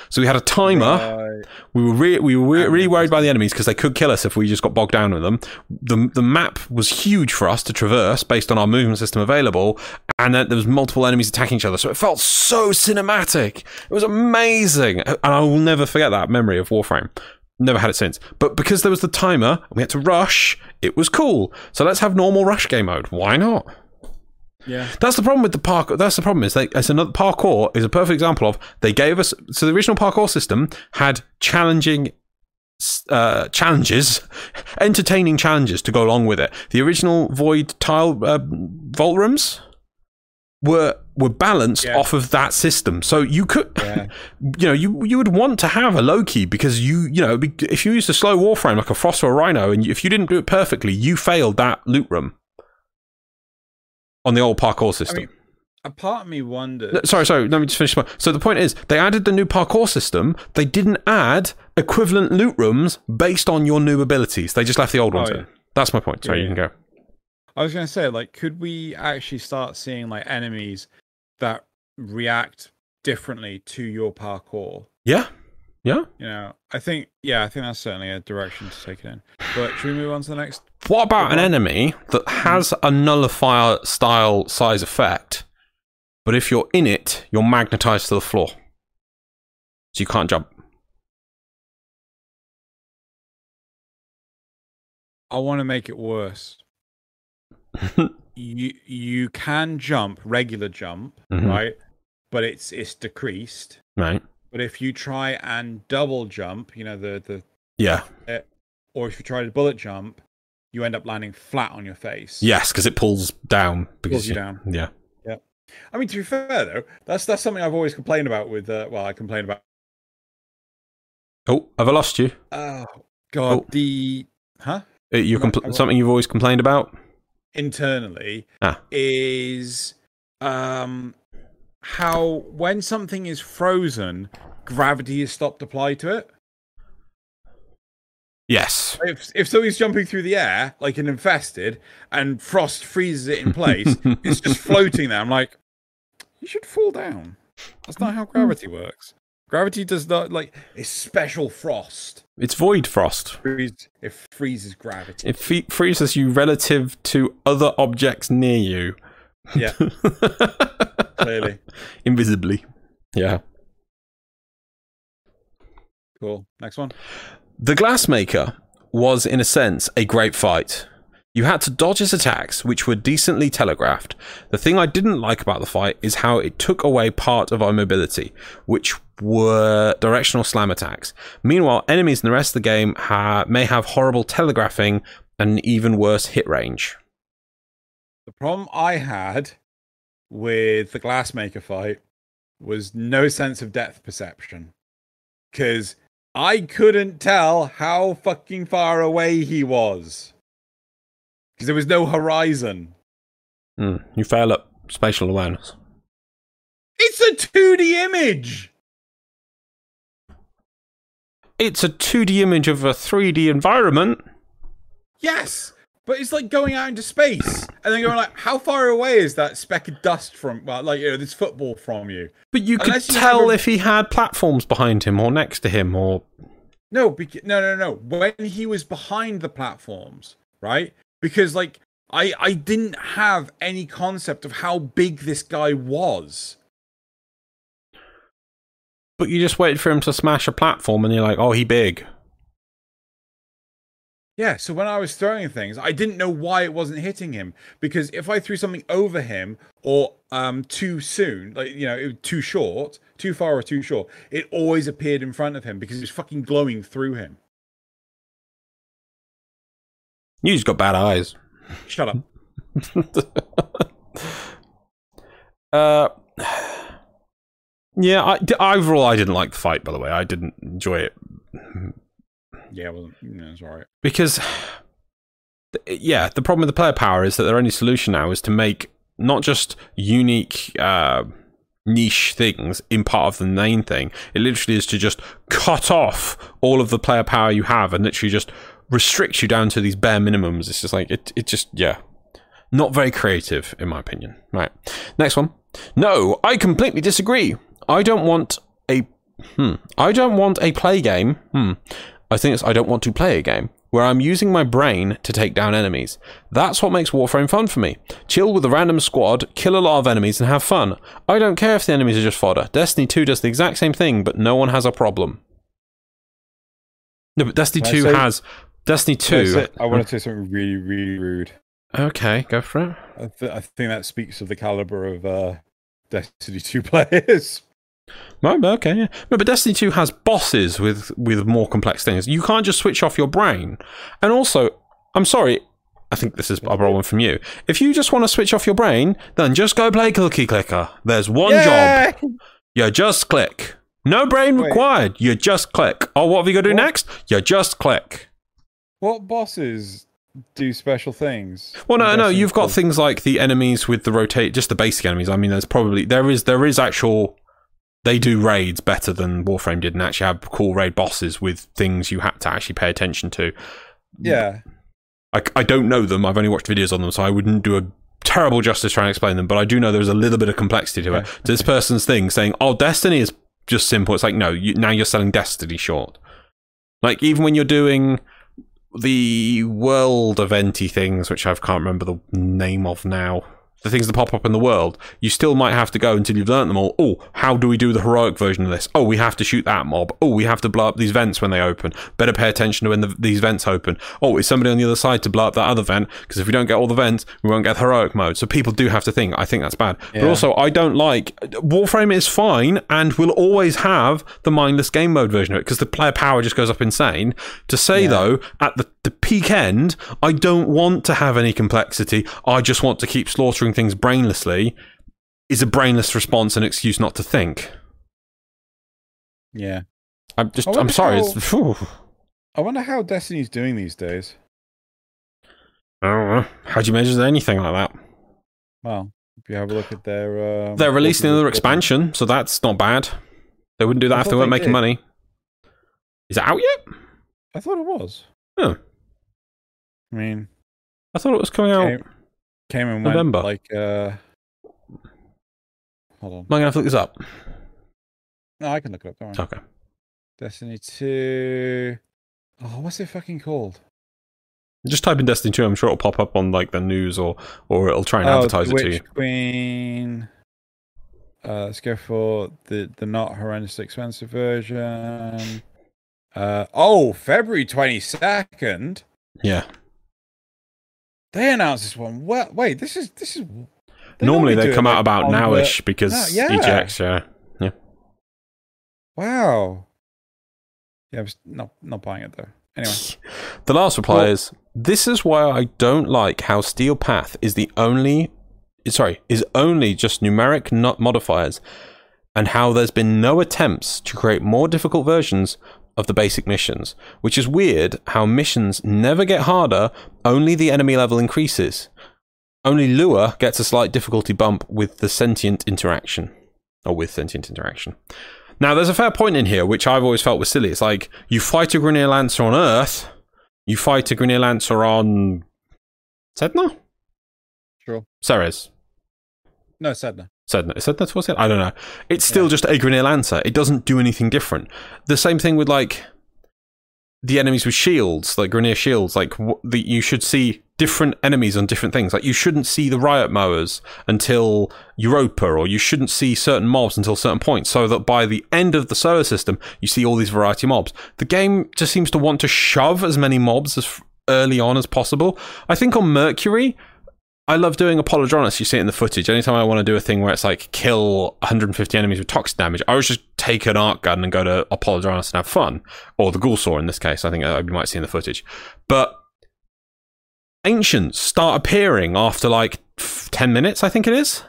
So we had a timer. Right. We were re- we were re- really worried by the enemies because they could kill us if we just got bogged down with them. The the map was huge for us to traverse based on our movement system available, and then there was multiple enemies attacking each other. So it felt so cinematic. It was amazing, and I will never forget that memory of Warframe. Never had it since. But because there was the timer and we had to rush, it was cool. So let's have normal rush game mode. Why not? Yeah. That's the problem with the parkour. That's the problem is they, it's another parkour is a perfect example of they gave us so the original parkour system had challenging uh, challenges, entertaining challenges to go along with it. The original void tile uh, vault rooms were were balanced Yeah. off of that system, so you could. Yeah. You know, you you would want to have a Loki because you you know if you used a slow warframe like a frost or a rhino, and if you didn't do it perfectly, you failed that loot room on the old parkour system. mean, A part of me wondered. No, Sorry, sorry. Let me just finish. my- So the point is, they added the new parkour system. They didn't add equivalent loot rooms based on your new abilities. They just left the old ones Oh, in. That's my point. Sorry, Yeah, you can go. I was going to say, like, could we actually start seeing like enemies that react differently to your parkour? Yeah, yeah. You know, I think, yeah, I think that's certainly a direction to take it in. But should we move on to the next? What about an enemy that has a nullifier style size effect, but if you're in it, you're magnetized to the floor, so you can't jump? I want to make it worse. you you can jump regular jump, Mhm. right? But it's it's decreased. Right? But if you try and double jump, you know the the Yeah. or if you try to bullet jump, you end up landing flat on your face. Yes, because it pulls down. Because Pulls you down. Yeah. Yeah. I mean, to be fair though, that's that's something I've always complained about with. Uh, well, I complain about. Oh, have I lost you? Oh God, Oh. the huh Uh, You compl- something you've always complained about? internally Ah. is um how when something is frozen, gravity is stopped applied to it. Yes. If if something's jumping through the air like an infested and frost freezes it in place, it's just floating there. I'm like, you should fall down. That's not how gravity works. Gravity does not like it's special frost. It's void frost. It freezes gravity. It fe- freezes you relative to other objects near you. Yeah, clearly. Invisibly. Yeah. Cool. Next one. The Glassmaker was, in a sense, a great fight. You had to dodge his attacks, which were decently telegraphed. The thing I didn't like about the fight is how it took away part of our mobility, which were directional slam attacks. Meanwhile, enemies in the rest of the game ha- may have horrible telegraphing and an even worse hit range. The problem I had with the glassmaker fight was no sense of depth perception. Because I couldn't tell how fucking far away he was. Because there was no horizon. Hmm, you fail at spatial awareness. It's a 2D image. It's a 2D image of a 3D environment. Yes, But it's like going out into space and then going like, how far away is that speck of dust from, well, like you know, this football from you? But you could Unless you tell if he had platforms behind him or next to him or No, bec- no, no, no. When he was behind the platforms, right? Because like I, I didn't have any concept of how big this guy was. but you just waited for him to smash a platform and you're like, oh, he big. Yeah, so when I was throwing things, I didn't know why it wasn't hitting him because if I threw something over him or um too soon, like you know, it was too short, too far or too short, it always appeared in front of him because it was fucking glowing through him. You just got bad eyes. Shut up. uh, yeah, I, overall, I didn't like the fight, by the way. I didn't enjoy it Yeah, wasn't. No, it's all right. because, yeah, the problem with the player power is that their only solution now is to make not just unique. Uh, niche things in part of the main thing it literally is to just cut off all of the player power you have and literally just restrict you down to these bare minimums it's just like it, it just yeah not very creative in my opinion right next one no i completely disagree i don't want a hmm i don't want a play game hmm i think it's i don't want to play a game where i'm using my brain to take down enemies. That's what makes warframe fun for me. Chill with a random squad kill a lot of enemies and have fun. I don't care if the enemies are just fodder. Destiny 2 does the exact same thing but no one has a problem. No but destiny Can 2 say- has destiny 2 I want to say something really, really rude. okay go for it. I, th- I think that speaks of the caliber of uh, Destiny 2 players. Okay, yeah. No, but Destiny 2 has bosses with with more complex things. You can't just switch off your brain. And also, I'm sorry, I think this is a problem from you. If you just want to switch off your brain, then just go play Cookie Clicker. There's one job. You just click. No brain Wait. required. You just click. Oh, what have you got to do What? next? You just click. What bosses do special things? Well, no, no. You've got things like the enemies with the rotate, just the basic enemies. I mean, there's probably there is there is actual. They do raids better than Warframe did, and actually have cool raid bosses with things you had to actually pay attention to. Yeah. I, I don't know them. I've only watched videos on them, so I wouldn't do a terrible justice trying to explain them. But I do know there's a little bit of complexity to it. Okay. To this person's thing saying, "Oh, Destiny is just simple." It's like, no, you, now you're selling Destiny short. Like even when you're doing the world eventy things, which I can't remember the name of now. The things that pop up in the world, you still might have to go until you've learnt them all. Oh, how do we do the heroic version of this? Oh, we have to shoot that mob. Oh, we have to blow up these vents when they open. Better pay attention to when the, these vents open. Oh, is somebody on the other side to blow up that other vent? Because if we don't get all the vents, we won't get heroic mode. So people do have to think. I think that's bad. But also, I don't like Warframe is fine and will always have the mindless game mode version of it because the player power just goes up insane. To say Yeah. though, at the, the peak end, I don't want to have any complexity. I just want to keep slaughtering things brainlessly. Is a brainless response an excuse not to think? Yeah. I'm just. I'm sorry. how-. I wonder how Destiny's doing these days. I don't know. How do you measure anything like that? Well, if you have a look at their. Um, They're releasing another report. expansion, so that's not bad. They wouldn't do that I if they weren't they making did. money. Is it out yet? I thought it was. Oh, I mean, I thought it was coming out. came, came and November. went like. uh Hold on. Am I gonna have to look this up? No, I can look it up. Don't worry. Okay. Destiny 2. Oh, what's it fucking called? Just type in Destiny 2, I'm sure it'll pop up on like the news or or it'll try and advertise oh, it to you. Queen. Uh, let's go for the the not horrendously expensive version. Uh, oh, February twenty second. Yeah. They announced this one. Well, wait, this is this is. Normally they do it, come out like, about on the- nowish because No, yeah. EGX, yeah. Wow. Yeah, I'm s- not not buying it though. Anyway, The last reply Well- is this is why I don't like how Steel Path is the only sorry, is only just numeric not modifiers and how there's been no attempts to create more difficult versions of the basic missions, which is weird how missions never get harder, only the enemy level increases. Only Lua gets a slight difficulty bump with the sentient interaction. Or with sentient interaction. Now, there's a fair point in here, which I've always felt was silly. It's like you fight a Grineer Lancer on Earth, you fight a Grineer Lancer on Sedna? Sure. Ceres. No, Sedna. Sedna. Is Sedna towards it? I don't know. It's still just a Grineer Lancer. It doesn't do anything different. The same thing with like the enemies with shields, like Grineer shields. Like w- the, you should see different enemies on different things. Like you shouldn't see the riot MOAs until Europa, or you shouldn't see certain mobs until certain points. So that by the end of the solar system, you see all these variety mobs. The game just seems to want to shove as many mobs as f- early on as possible. I think on Mercury, I love doing Apollodorus. You see it in the footage. Anytime I want to do a thing where it's like kill 150 enemies with toxic damage, I always just take an arc gun and go to Apollodorus and have fun. Or the Ghoulsaur in this case. I think uh, you might see in the footage. But ancients start appearing after like f- 10 minutes, I think it is.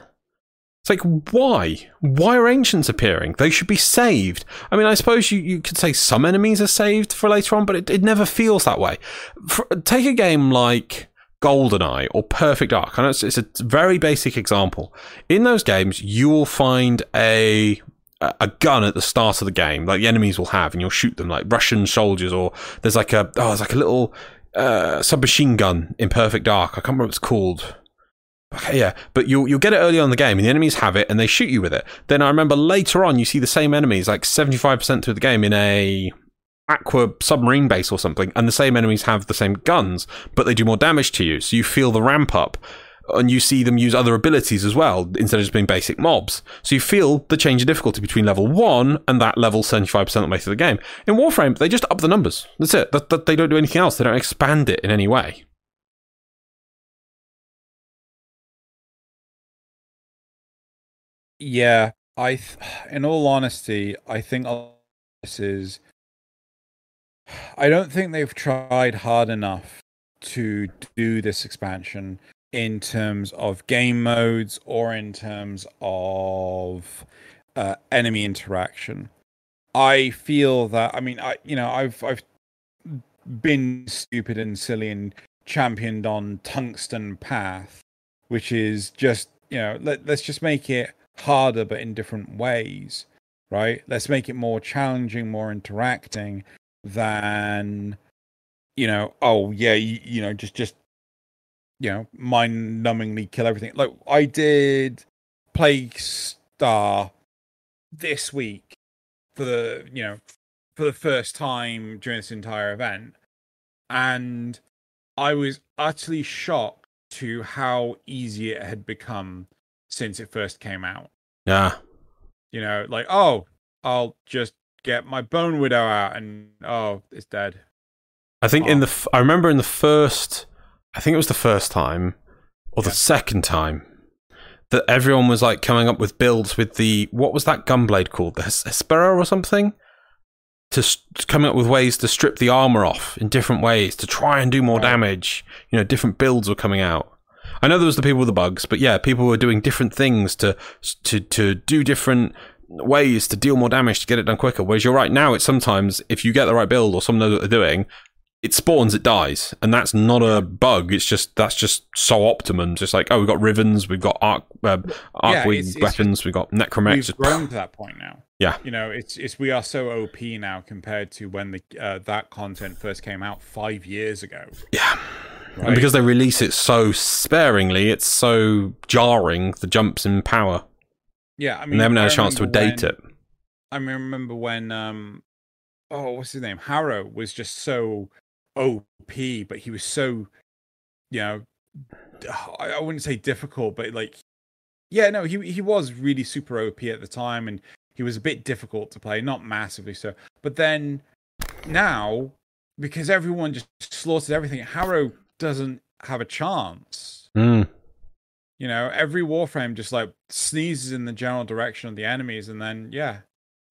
It's like, why? Why are ancients appearing? They should be saved. I mean, I suppose you, you could say some enemies are saved for later on, but it, it never feels that way. For, take a game like GoldenEye or Perfect Dark. I know it's, it's a very basic example. In those games, you will find a a gun at the start of the game, like the enemies will have, and you'll shoot them like Russian soldiers, or there's like a oh, there's like a little uh, submachine gun in Perfect Dark. I can't remember what it's called. Okay, yeah, but you'll you'll get it early on in the game, and the enemies have it, and they shoot you with it. Then I remember later on, you see the same enemies, like seventy five percent through the game, in a aqua submarine base or something, and the same enemies have the same guns, but they do more damage to you. So you feel the ramp up, and you see them use other abilities as well instead of just being basic mobs. So you feel the change in difficulty between level one and that level seventy five percent of the way through the game. In Warframe, they just up the numbers. That's it. That, that they don't do anything else. They don't expand it in any way. Yeah, I. Th- in all honesty, I think this is. I don't think they've tried hard enough to do this expansion in terms of game modes or in terms of uh, enemy interaction. I feel that I mean I you know I've I've been stupid and silly and championed on tungsten path, which is just you know let let's just make it harder but in different ways, right? Let's make it more challenging, more interacting than you know oh yeah you, you know just just you know mind numbingly kill everything like i did play star this week for the you know for the first time during this entire event and i was utterly shocked to how easy it had become since it first came out Yeah. you know like oh i'll just get my bone widow out and oh it's dead. I think in Oh. the f- I remember in the first I think it was the first time or the Yeah. second time that everyone was like coming up with builds with the what was that gunblade called? The Hes- Hespera or something? To s- coming up with ways to strip the armor off in different ways to try and do more damage. You know different builds were coming out. I know there was the people with the bugs but yeah people were doing different things to to to do different ways to deal more damage to get it done quicker whereas you're right now it's sometimes if you get the right build or someone knows what they're doing it spawns, it dies, and that's not a bug. It's just that's just so optimum. Just like oh, we've got Rivens, we've got arc uh, arc Yeah, it's- it's- weapons, we've got Necramechs. we've just- grown to that point now Yeah. you know it's it's we are so op now compared to when the uh, that content first came out five years ago Yeah. right? And because they release it so sparingly, it's so jarring. The jumps in power, yeah i mean and they haven't had I a chance to date when- it. i remember when um oh what's his name harrow was just so op but he was so you know i, I wouldn't say difficult but like yeah no he he was really super op at the time and he was a bit difficult to play not massively so but then now because everyone just slaughtered everything harrow doesn't have a chance Mm. You know every warframe just like sneezes in the general direction of the enemies and then yeah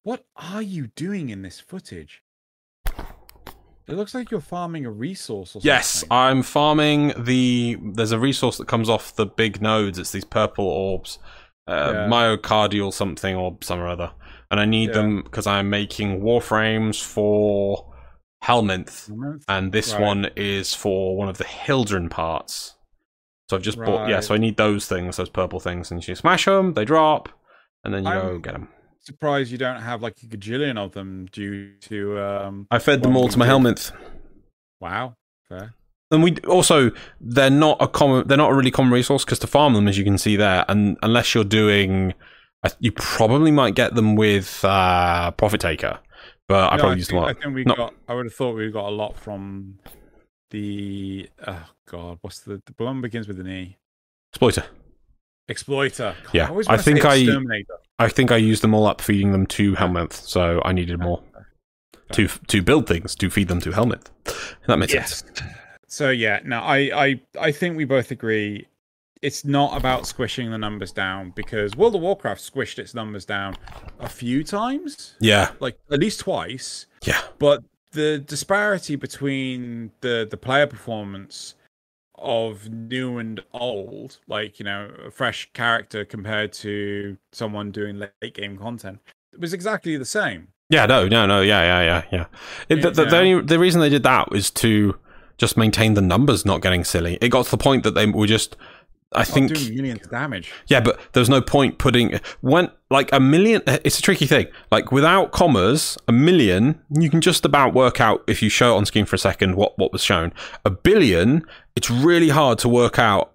what are you doing in this footage it looks like you're farming a resource or Yes. I'm farming the. There's a resource that comes off the big nodes. It's these purple orbs, uh, Yeah. myocardial something or some or other, and I need Yeah. them because I'm making warframes for Helminth. Remember? and this Right. one is for one of the Hildryn parts. So I've just bought, yeah. So I need those things, those purple things, and you smash them, they drop, and then you go I'm- get them. surprised you don't have like a gajillion of them due to um I fed them all to my. Helminth. wow fair and we also they're not a common they're not a really common resource because to farm them as you can see there and unless you're doing you probably might get them with uh profit taker but i No, probably used think, them I think we not- got. I would have thought we got a lot from the. Oh God, what's the the one begins with an E? exploiter Exploiter. God, Yeah, always I think I- i think i used them all up feeding them to Helminth so i needed more to to build things to feed them to Helminth that makes sense So yeah, no, I, I I think we both agree. It's not about squishing the numbers down because World of Warcraft squished its numbers down a few times, yeah like at least twice. yeah But the disparity between the the player performance of new and old, like you know, a fresh character compared to someone doing late game content, was exactly the same. Yeah, no, no, no, yeah, yeah, yeah, yeah. It, the, the, the, only, the reason they did that was to just maintain the numbers not getting silly. It got to the point that they were just, I think, doing millions of damage. yeah, but there was no point putting when like a million. It's a tricky thing. Like without commas, a million you can just about work out if you show it on screen for a second what what was shown. A billion, it's really hard to work out.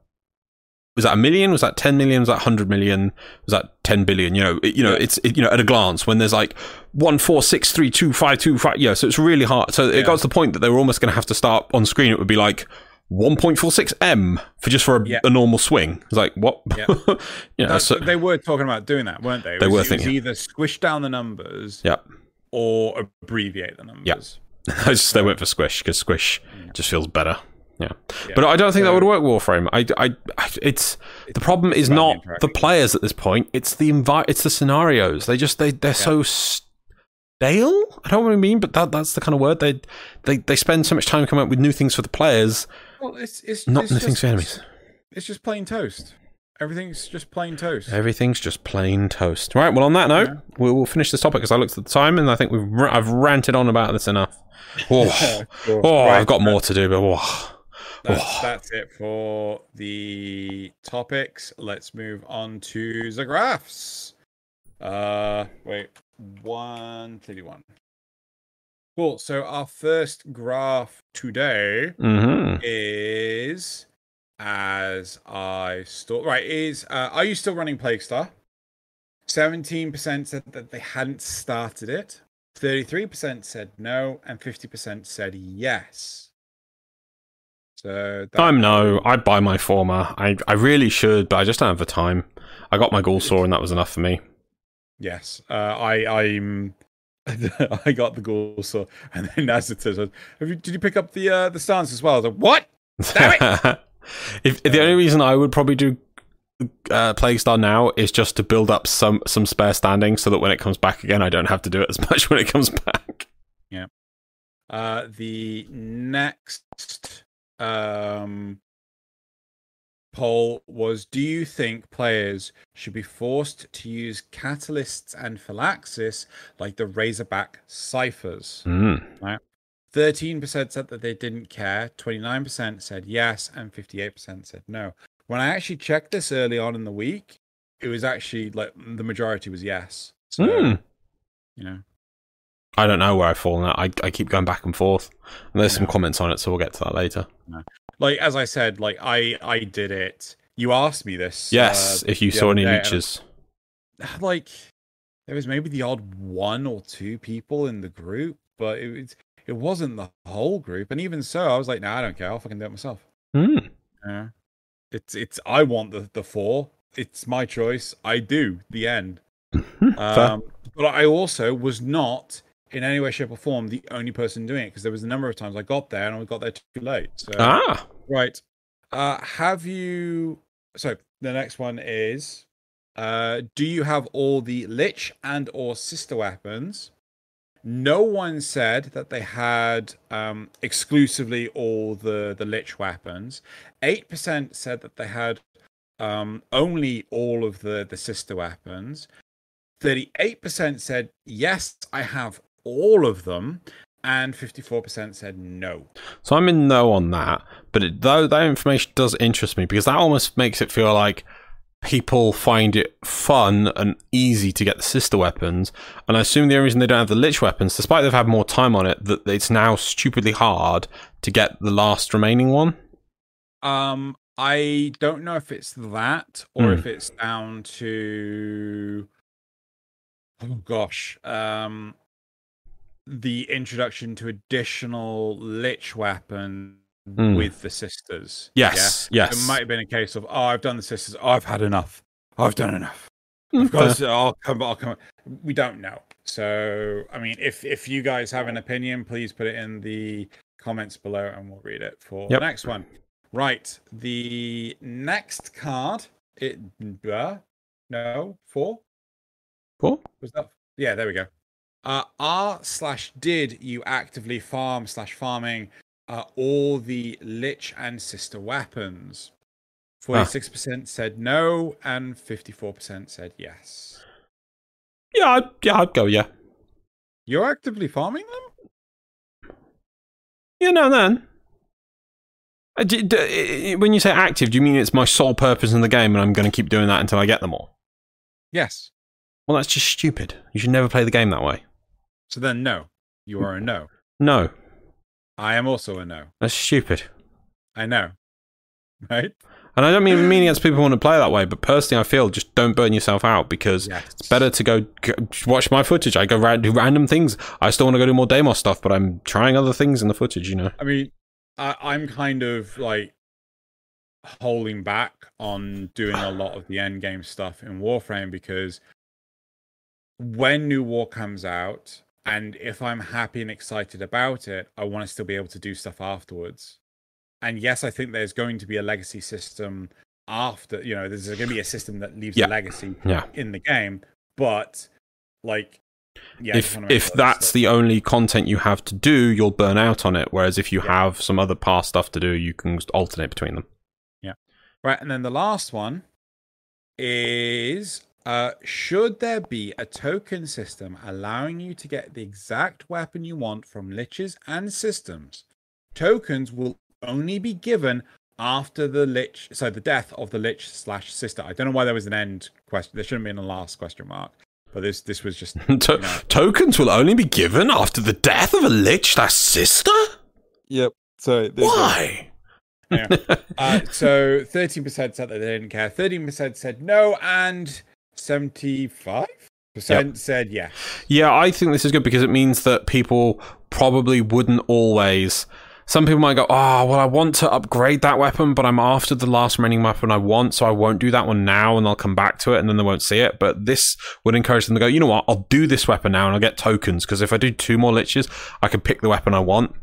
Was that a million? Was that ten million? Was that hundred million? Was that ten billion? You know, it, you know, Yeah. it's it, you know at a glance when there's like one four six three two five two five. Yeah, so it's really hard. So it got to the point that they were almost going to have to start on screen. It would be like. 1.46 m for just for a, Yeah. a normal swing. It's like what? Yeah. you know, so, they were talking about doing that, weren't they? It They was, were thinking- either squish down the numbers yeah. or abbreviate the numbers. I just they went for Squish because Squish just feels better. Yeah. Yeah. but I don't think that would work. Warframe. I, I, I- it's the problem is not the players at this point. It's the envi- It's the scenarios. They just they they're so stale. I don't know what I mean, but that that's the kind of word they they they spend so much time coming up with new things for the players, Well, it's it's not it's just, enemies. It's just plain toast. Everything's just plain toast. Everything's just plain toast. Right. Well, on that note, we will finish this topic because I looked at the time and I think we've r- I've ranted on about this enough. Oh, Cool. oh Right, I've got more to do, but oh. That's, that's it for the topics. Let's move on to the graphs. Uh, wait, one thirty-one. Cool. So our first graph today hmm is as I still right is uh, are you still running Plague Star? Seventeen percent said that they hadn't started it. Thirty-three percent said no, and fifty percent said yes. So I'm no. I buy my former. I I really should, but I just don't have the time. I got my ghoul saw, and that was enough for me. Yes, uh, I I'm I got the ghoul saw and then as it says, have you, did you pick up the uh, the stance as well? I was like, what? Damn if the only reason I would probably do uh, Plague Star now is just to build up some some spare standing, so that when it comes back again, I don't have to do it as much when it comes back. Yeah. Uh, the next um, poll was: Do you think players should be forced to use catalysts and phylaxis like the Razorback ciphers? Mm. Thirteen percent said that they didn't care. Twenty-nine percent said yes, and fifty-eight percent said no. When I actually checked this early on in the week, it was actually like the majority was yes. So Mm. you know, I don't know where I've fallen at. I I keep going back and forth, and there's some comments on it, so we'll get to that later. Like as I said, like I I did it. You asked me this. Yes, uh, if you saw any leeches. Like there was maybe the odd one or two people in the group, but it it wasn't the whole group. And even so, I was like, nah, I don't care. I'll fucking do it myself. Mm. Yeah. It's it's I want the the four. It's my choice. I do. The end. Um, but I also was not in any way, shape, or form the only person doing it because there was a number of times I got there and I got there too late. So Ah, right. Uh have you so the next one is uh do you have all the lich and or sister weapons? No one said that they had um exclusively all the the lich weapons. 8% said that they had um only all of the the sister weapons. 38% said yes, I have all of them and 54% said no. so I'm in no on that, but it, though that information does interest me because that almost makes it feel like people find it fun and easy to get the sister weapons. And I assume the only reason they don't have the Lich weapons, despite they've had more time on it, that it's now stupidly hard to get the last remaining one. Um, I don't know if it's that or Hmm. if it's down to oh gosh, um the introduction to additional lich weapon Hmm. with the sisters. Yes, Yeah? yes. It might have been a case of, oh, I've done the sisters. Oh, I've had enough. I've done enough. Of got fair. to, I'll come. I'll come. We don't know. So, I mean, if if you guys have an opinion, please put it in the comments below, and we'll read it for Yep. the next one. Right. The next card. It. Uh, no. Four. Four Was that? Yeah. There we go. Uh, are slash did you actively farm slash farming uh, all the lich and sister weapons? Forty-six percent said no, and fifty-four percent said yes. Yeah, I'd, yeah, I'd go. Yeah, You're actively farming them? yeah. No, then. Uh, When you say active, do you mean it's my sole purpose in the game, and I'm going to keep doing that until I get them all? Yes. Well, that's just stupid. You should never play the game that way. So then, no. You are a no. No, I am also a no. that's stupid. I know. Right? And I don't mean mean against people who want to play that way, but personally, I feel just don't burn yourself out because Yes. it's better to go, go watch my footage. I go ra- do random things. I still want to go do more Deimos stuff, but I'm trying other things in the footage. You know. I mean, I, I'm kind of like holding back on doing a lot of the end game stuff in Warframe because when New War comes out, and if I'm happy and excited about it, I want to still be able to do stuff afterwards. And yes, I think there's going to be a legacy system after, you know, there's going to be a system that leaves Yeah. a legacy Yeah. in the game, but like, yeah, if if that's the only content you have to do, you'll burn out on it. Whereas if you Yeah. have some other past stuff to do, you can just alternate between them. Yeah. Right, and then the last one is uh, should there be a token system allowing you to get the exact weapon you want from liches and systems? Tokens will only be given after the lich, so the death of the lich slash sister. I don't know why there was an end question. There shouldn't be in a last question mark, but this this was just To- know. Tokens will only be given after the death of a lich slash sister. yep. So Why? Uh, so 13% said that they didn't care, 13% said no, and 75% said yes. Yeah, I think this is good because it means that people probably wouldn't always. Some people might go, oh, well, I want to upgrade that weapon, but I'm after the last remaining weapon I want, so I won't do that one now, and they'll come back to it, and then they won't see it. But this would encourage them to go, you know what, I'll do this weapon now, and I'll get tokens, because if I do two more liches, I can pick the weapon I want.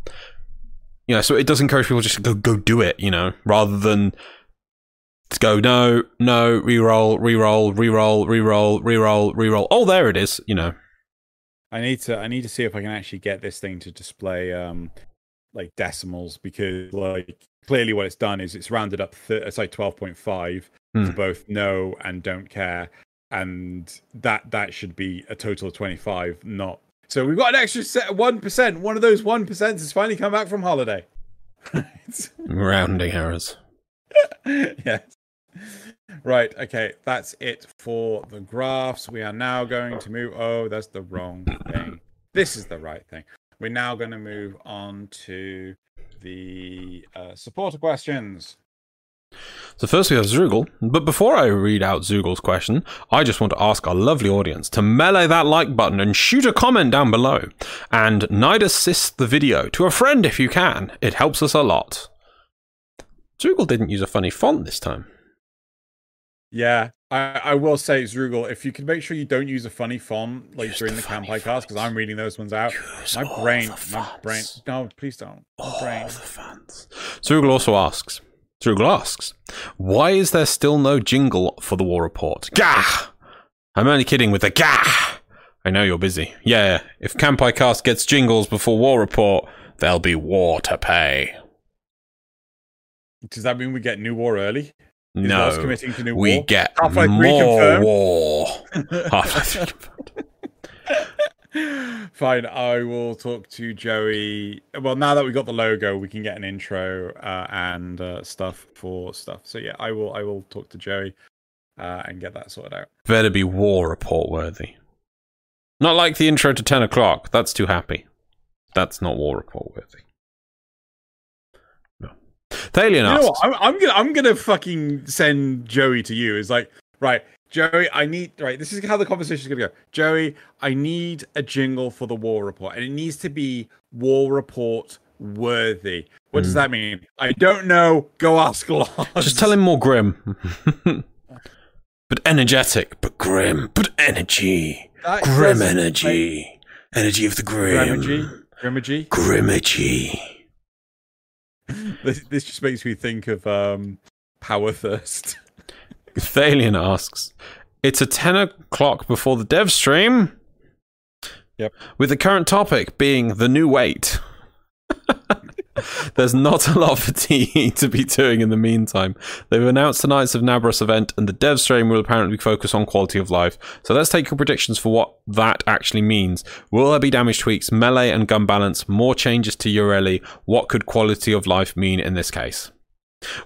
You know, so it does encourage people just to go, go do it, you know, rather than to go, no, no, re-roll, re-roll, re-roll, re-roll, re-roll, re-roll. Oh, there it is, you know. I need to I need to see if I can actually get this thing to display um like decimals because like clearly what it's done is it's rounded up th- it's like 12.5 Hmm. to both no and don't care and that that should be a total of 25 not so we've got an extra set 1% one of those 1% has finally come back from holiday Rounding errors. yes. Right. Okay. That's it for the graphs. We are now going to move. Oh, that's the wrong thing. This is the right thing. We're now going to move on to the uh, supporter questions. So first we have Zoogle, but before I read out Zoogle's question, I just want to ask our lovely audience to melee that like button and shoot a comment down below. And night assist the video to a friend if you can. It helps us a lot. Zoogle didn't use a funny font this time. Yeah, I, I will say, Zrugel, if you can make sure you don't use a funny font like Use during the the cast, because I'm reading those ones out. Use My brain, my brain. No, please don't. My All brain. the fans. Zoogle also asks, Zoogle asks, why is there still no jingle for the war report? Gah! I'm only kidding with the gah! I know you're busy. Yeah, if Campai Cast gets jingles before war report, there'll be war to pay. Does that mean we get New War early? No, committing to New we War? get Half-Life more war. Half-Life Fine, I will talk to Joey. Well, now that we got the logo, we can get an intro uh, and uh, stuff for stuff. So yeah, I will. I will talk to Joey uh, and get that sorted out. Better be war report worthy. Not like the intro to 10 o'clock. That's too happy. That's not war report worthy. No. Thalian You know what? I'm, I'm gonna I'm gonna fucking send Joey to you. It's like right, Joey. I need right. This is how the conversation is gonna go. Joey, I need a jingle for the war report, and it needs to be war report worthy. What does Mm. that mean? I don't know. Go ask Lars. Just tell him more grim. but energetic, but grim, but energy. That Grim energy. Energy of the grim. Grimagy. Grimagy. Grimagy. This, this just makes me think of um, Power Thirst. Thalian asks, It's a 10 o'clock before the dev stream. Yep. With the current topic being the new weight. There's not a lot for DE to be doing in the meantime. They've announced the Nights of Naberus event, and the dev stream will apparently focus on quality of life. So let's take your predictions for what that actually means. Will there be damage tweaks, melee and gun balance, more changes to Yareli? What could quality of life mean in this case?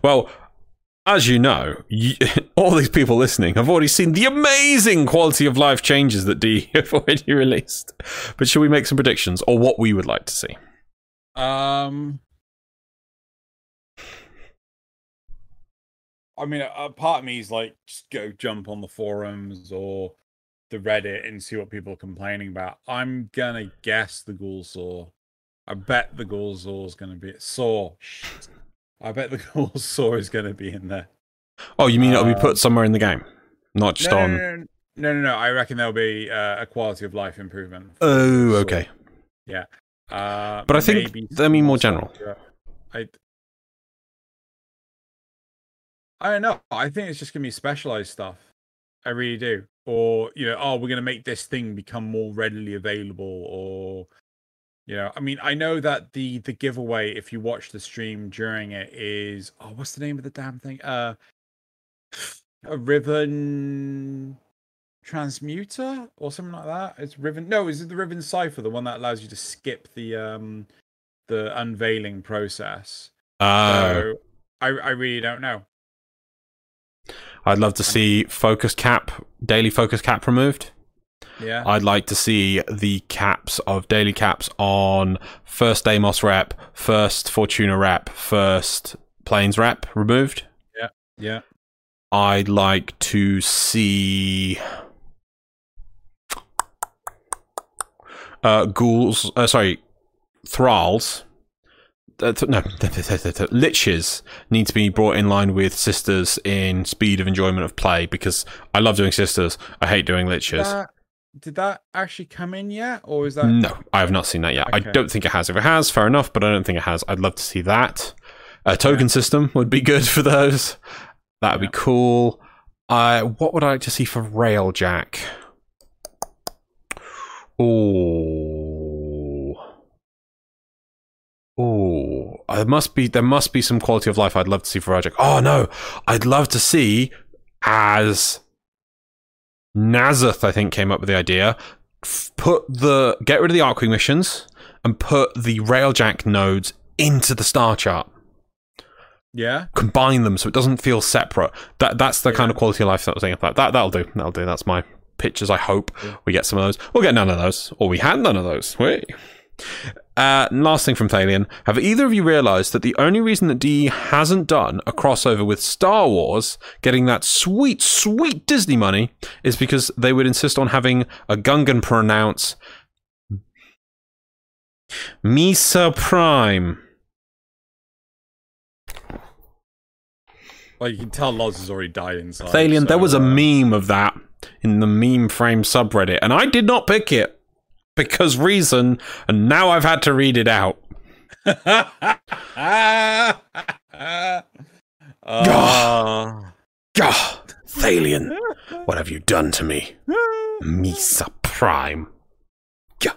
Well, as you know, you, all these people listening have already seen the amazing quality of life changes that DE have already released. But should we make some predictions or what we would like to see? Um, I mean, a, part of me is like, just go jump on the forums or the Reddit and see what people are complaining about. I'm gonna guess the ghoul saw. I bet the ghoul saw is gonna be saw. Shit. I bet the ghoul saw is gonna be in there. Oh, you mean it'll be Uh, put somewhere in the game, not just No, on. no, no, no, no, no. I reckon there'll be uh, a quality of life improvement. Oh, Saw. okay. Uh, But I think I mean more general. yeah. I I don't know. I think it's just gonna be specialized stuff. I really do. Or you know, oh, we're gonna make this thing become more readily available. Or you know, I mean, I know that the the giveaway, if you watch the stream during it, is oh, what's the name of the damn thing? Uh, a Riven transmuter or something like that. It's Riven. No, is it the Riven cipher, the one that allows you to skip the um the unveiling process? Uh, so I I really don't know. I'd love to see focus cap, daily focus cap removed. Yeah. I'd like to see the caps of daily caps on first Amos rep, first Fortuna rep, first Plains rep removed. yeah. Yeah. I'd like to see uh, ghouls. Uh, sorry, thralls. Uh, no, liches need to be brought in line with sisters in speed of enjoyment of play because I love doing sisters. I hate doing liches. That, did that actually come in yet, or is that? No, I have not seen that yet. I don't think it has. If it has, fair enough, but I don't think it has. I'd love to see that. A token system would be good for those. That would Yeah. be cool. Uh, what would I like to see for Railjack? Oh, oh, there must be there must be some quality of life I'd love to see for Railjack. Oh no, I'd love to see as Nazeth. I think came up with the idea f- put the get rid of the Archwing missions and put the Railjack nodes into the star chart. Yeah. Combine them so it doesn't feel separate. That that's the kind of quality of life that I was thinking about. That that'll do. That'll do. That's my pictures. I hope Yeah. we get some of those. We'll get none of those, or we had none of those. Wait. Uh, and last thing from Thalian. Have either of you realised that the only reason that DE hasn't done a crossover with Star Wars, getting that sweet, sweet Disney money, is because they would insist on having a Gungan pronounce Mesa Prime. Well, you can tell Loz has already died inside. Thalian, there so, was a uh, meme of that in the meme frame subreddit, and I did not pick it because reason, and now I've had to read it out. Ah. Gah, Thalian, what have you done to me? Mesa Prime. Gah.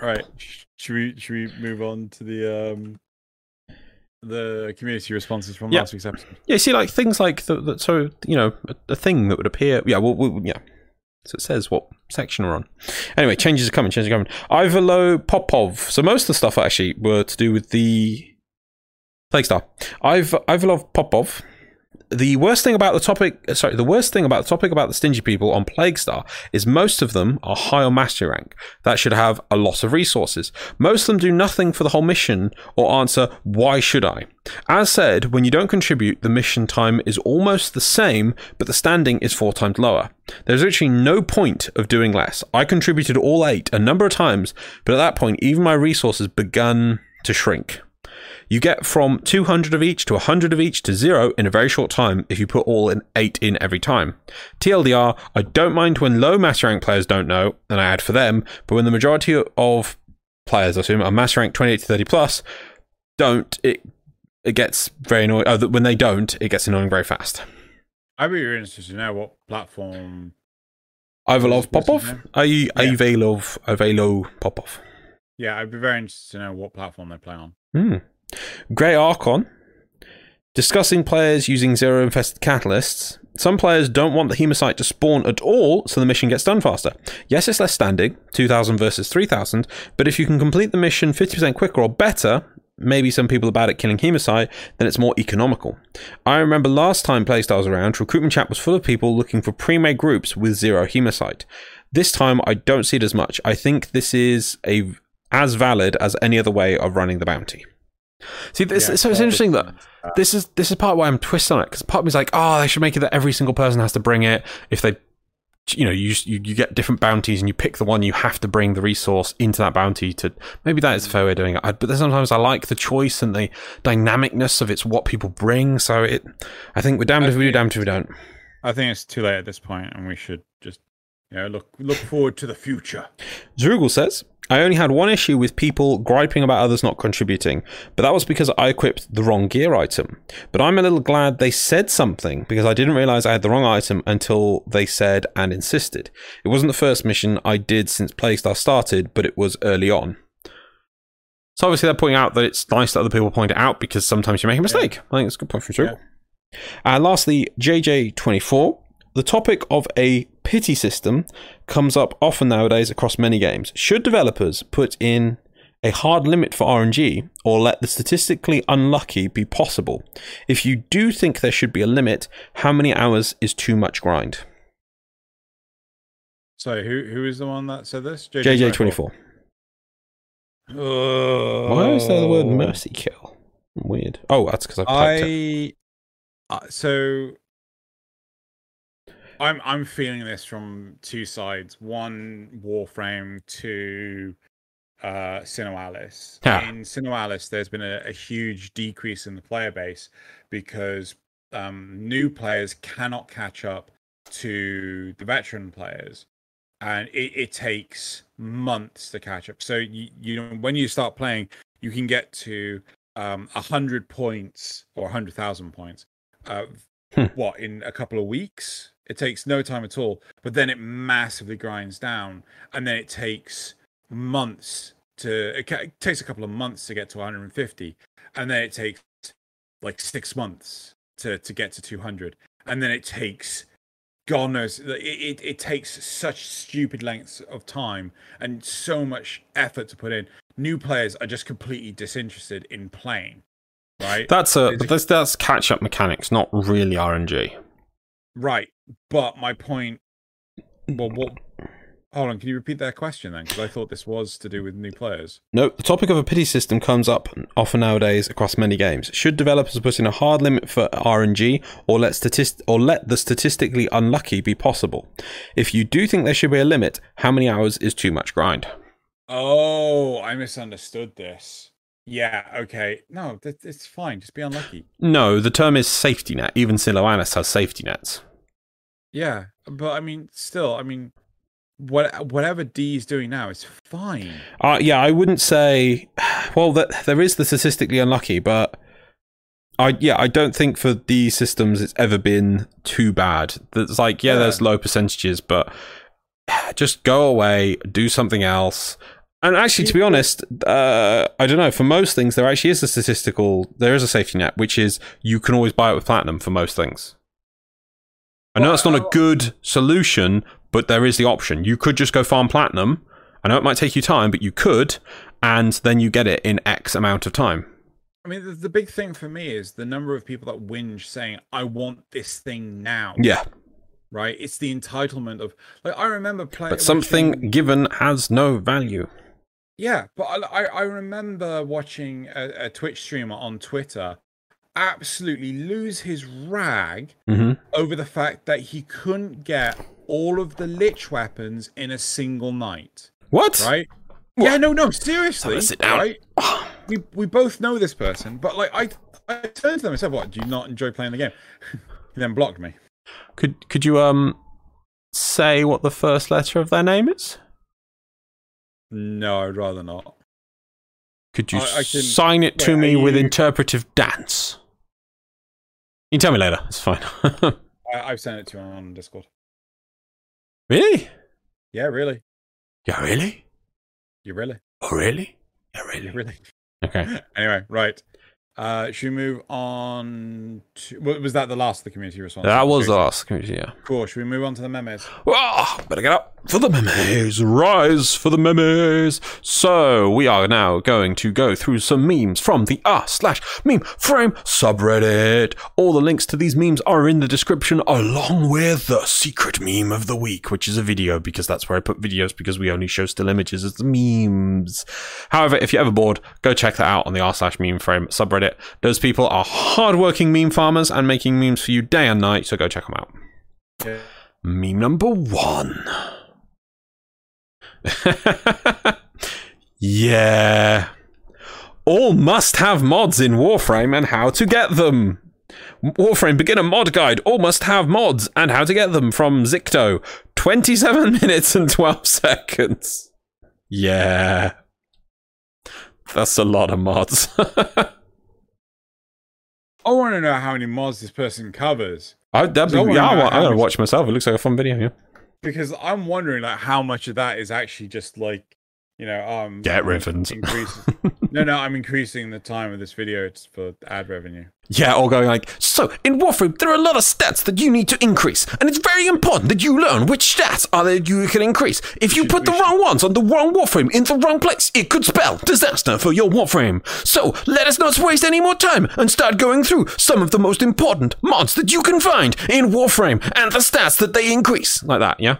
right. sh- Should we should we move on to the um the community responses from Yeah. last week's episode? Yeah, see, like things like the, the so you know a, a thing that would appear. Yeah, well, well, yeah. So it says what section we're on. Anyway, changes are coming. Changes are coming. Ivalo Popov. So most of the stuff actually were to do with the Plague Star. I've Ivalov Popov the worst thing about the topic, sorry, the worst thing about the topic about the stingy people on Plague Star is most of them are high on mastery rank. That should have a lot of resources. Most of them do nothing for the whole mission or answer, why should I? As said, when you don't contribute, the mission time is almost the same, but the standing is four times lower. There's actually no point of doing less. I contributed all eight a number of times, but at that point, even my resources begun to shrink. You get from 200 of each to 100 of each to zero in a very short time if you put all in eight in every time. TLDR, I don't mind when low master rank players don't know, and I add for them, but when the majority of players, I assume, are master rank 28 to 30 plus, don't, it it gets very annoying. Oh, uh, when they don't, it gets annoying very fast. I'd be really interested to know what platform. Ivalov Popov? Are you yeah. Ivalov Ivalo Popov? Yeah, I'd be very interested to know what platform they play on. Hmm. Grey Archon. Discussing players using zero infested catalysts. Some players don't want the Hemocyte to spawn at all, so the mission gets done faster. Yes, it's less standing, 2000 versus 3000, but if you can complete the mission 50% quicker or better, maybe some people are bad at killing Hemocyte, then it's more economical. I remember last time Plague Star was around, recruitment chat was full of people looking for pre-made groups with zero Hemocyte. This time, I don't see it as much. I think this is a as valid as any other way of running the bounty. See, this, yeah, so it's interesting that uh, this is this is part why I'm twisted on it because part of me is like, oh, they should make it that every single person has to bring it. If they, you know, you, you you get different bounties and you pick the one you have to bring the resource into that bounty to. Maybe that is a fair way of doing it. I, but sometimes I like the choice and the dynamicness of it's what people bring. So it, I think we're damned I if we do, damned if we don't. I think it's too late at this point, and we should know look look forward to the future. Zrugal says. I only had one issue with people griping about others not contributing, but that was because I equipped the wrong gear item. But I'm a little glad they said something because I didn't realize I had the wrong item until they said and insisted. It wasn't the first mission I did since Plague Star started, but it was early on. So obviously they're pointing out that it's nice that other people point it out because sometimes you make a mistake. Yeah. I think it's a good point from Drew. Yeah. And uh, lastly, JJ24 the topic of a pity system comes up often nowadays across many games. Should developers put in a hard limit for RNG or let the statistically unlucky be possible? If you do think there should be a limit, how many hours is too much grind? So who who is the one that said this? JJ twenty four. Why is there the word mercy kill? Weird. Oh, that's because I. I. Uh, so I'm I'm feeling this from two sides. One Warframe, two uh Alice. Yeah. In Alice, there's been a, a, huge decrease in the player base because um, new players cannot catch up to the veteran players, and it, it takes months to catch up. So you, you know when you start playing, you can get to um, a um, hundred points or a hundred thousand points. Uh, hmm. What in a couple of weeks? It takes no time at all, but then it massively grinds down, and then it takes months to. It, it takes a couple of months to get to 150, and then it takes like six months to to get to 200, and then it takes God knows it, it, it takes such stupid lengths of time and so much effort to put in. New players are just completely disinterested in playing. Right. That's a that's that's catch up mechanics, not really RNG. Right. But my point. Well, what? Hold on. Can you repeat that question then? Because I thought this was to do with new players. No, the topic of a pity system comes up often nowadays across many games. Should developers put in a hard limit for RNG, or let statist- or let the statistically unlucky be possible? If you do think there should be a limit, how many hours is too much grind? Oh, I misunderstood this. Yeah, okay. No, it's fine. Just be unlucky. No, the term is safety net. Even Siloanus has safety nets. Yeah, but I mean, still, I mean, what whatever DE is doing now is fine. Uh, yeah, I wouldn't say. Well, that there is the statistically unlucky, but I yeah, I don't think for these systems it's ever been too bad. It's like yeah, yeah. there's low percentages, but just go away, do something else. And actually, to be honest, uh, I don't know. For most things, there actually is a statistical. There is a safety net, which is you can always buy it with platinum for most things. I know that's not a good solution, but there is the option. You could just go farm platinum. I know it might take you time, but you could, and then you get it in X amount of time. I mean, the, the big thing for me is the number of people that whinge saying, "I want this thing now." Yeah, Right? It's the entitlement of like I remember playing. but something given has no value. Yeah, but I, I I remember watching a, a Twitch streamer on Twitter absolutely lose his rag hmm over the fact that he couldn't get all of the lich weapons in a single night. What? Right? Yeah, no, no, seriously. Let's sit down. Right? We we both know this person, but like I I turned to them and said, "What? Do you not enjoy playing the game?" he then blocked me. Could could you um say what the first letter of their name is? No, I'd rather not. Could you I- I can- sign it to me are with interpretive dance? You can tell me later. It's fine. I, I've sent it to him on Discord. really? Yeah, really. Yeah, really? You really? Oh, really? Yeah, You really? really? Okay. Anyway, right. Uh, should we move on to. Was that the last of the community response? That was the last community, yeah. Cool. Should we move on to the memes? Ah, better get up for the memes. Rise for the memes. So we are now going to go through some memes from the r slash meme frame subreddit. All the links to these memes are in the description, along with the secret meme of the week, which is a video because that's where I put videos because we only show still images as the memes. However, if you're ever bored, go check that out on the r slash meme frame subreddit. Those people are hardworking meme farmers and making memes for you day and night. So go check them out. Yeah. Meme number one. yeah. All must have mods in Warframe and how to get them. Warframe beginner mod guide. All must have mods and how to get them from Zicto. 27 minutes and 12 seconds. Yeah. That's a lot of mods. I want to know how many mods this person covers I, that'd be, I wanna yeah, I know want, how I'm gonna watch myself. It looks like a fun video. Yeah. because I'm wondering like how much of that is actually just like you know um Get Rivens. no, no, I'm increasing the time of this video it's for ad revenue. Yeah, or going like, so in Warframe, there are a lot of stats that you need to increase, and it's very important that you learn which stats are that you can increase. If you should- put the should- wrong ones on the wrong Warframe in the wrong place, it could spell disaster for your Warframe. So let us not waste any more time and start going through some of the most important mods that you can find in Warframe and the stats that they increase. Like that, yeah?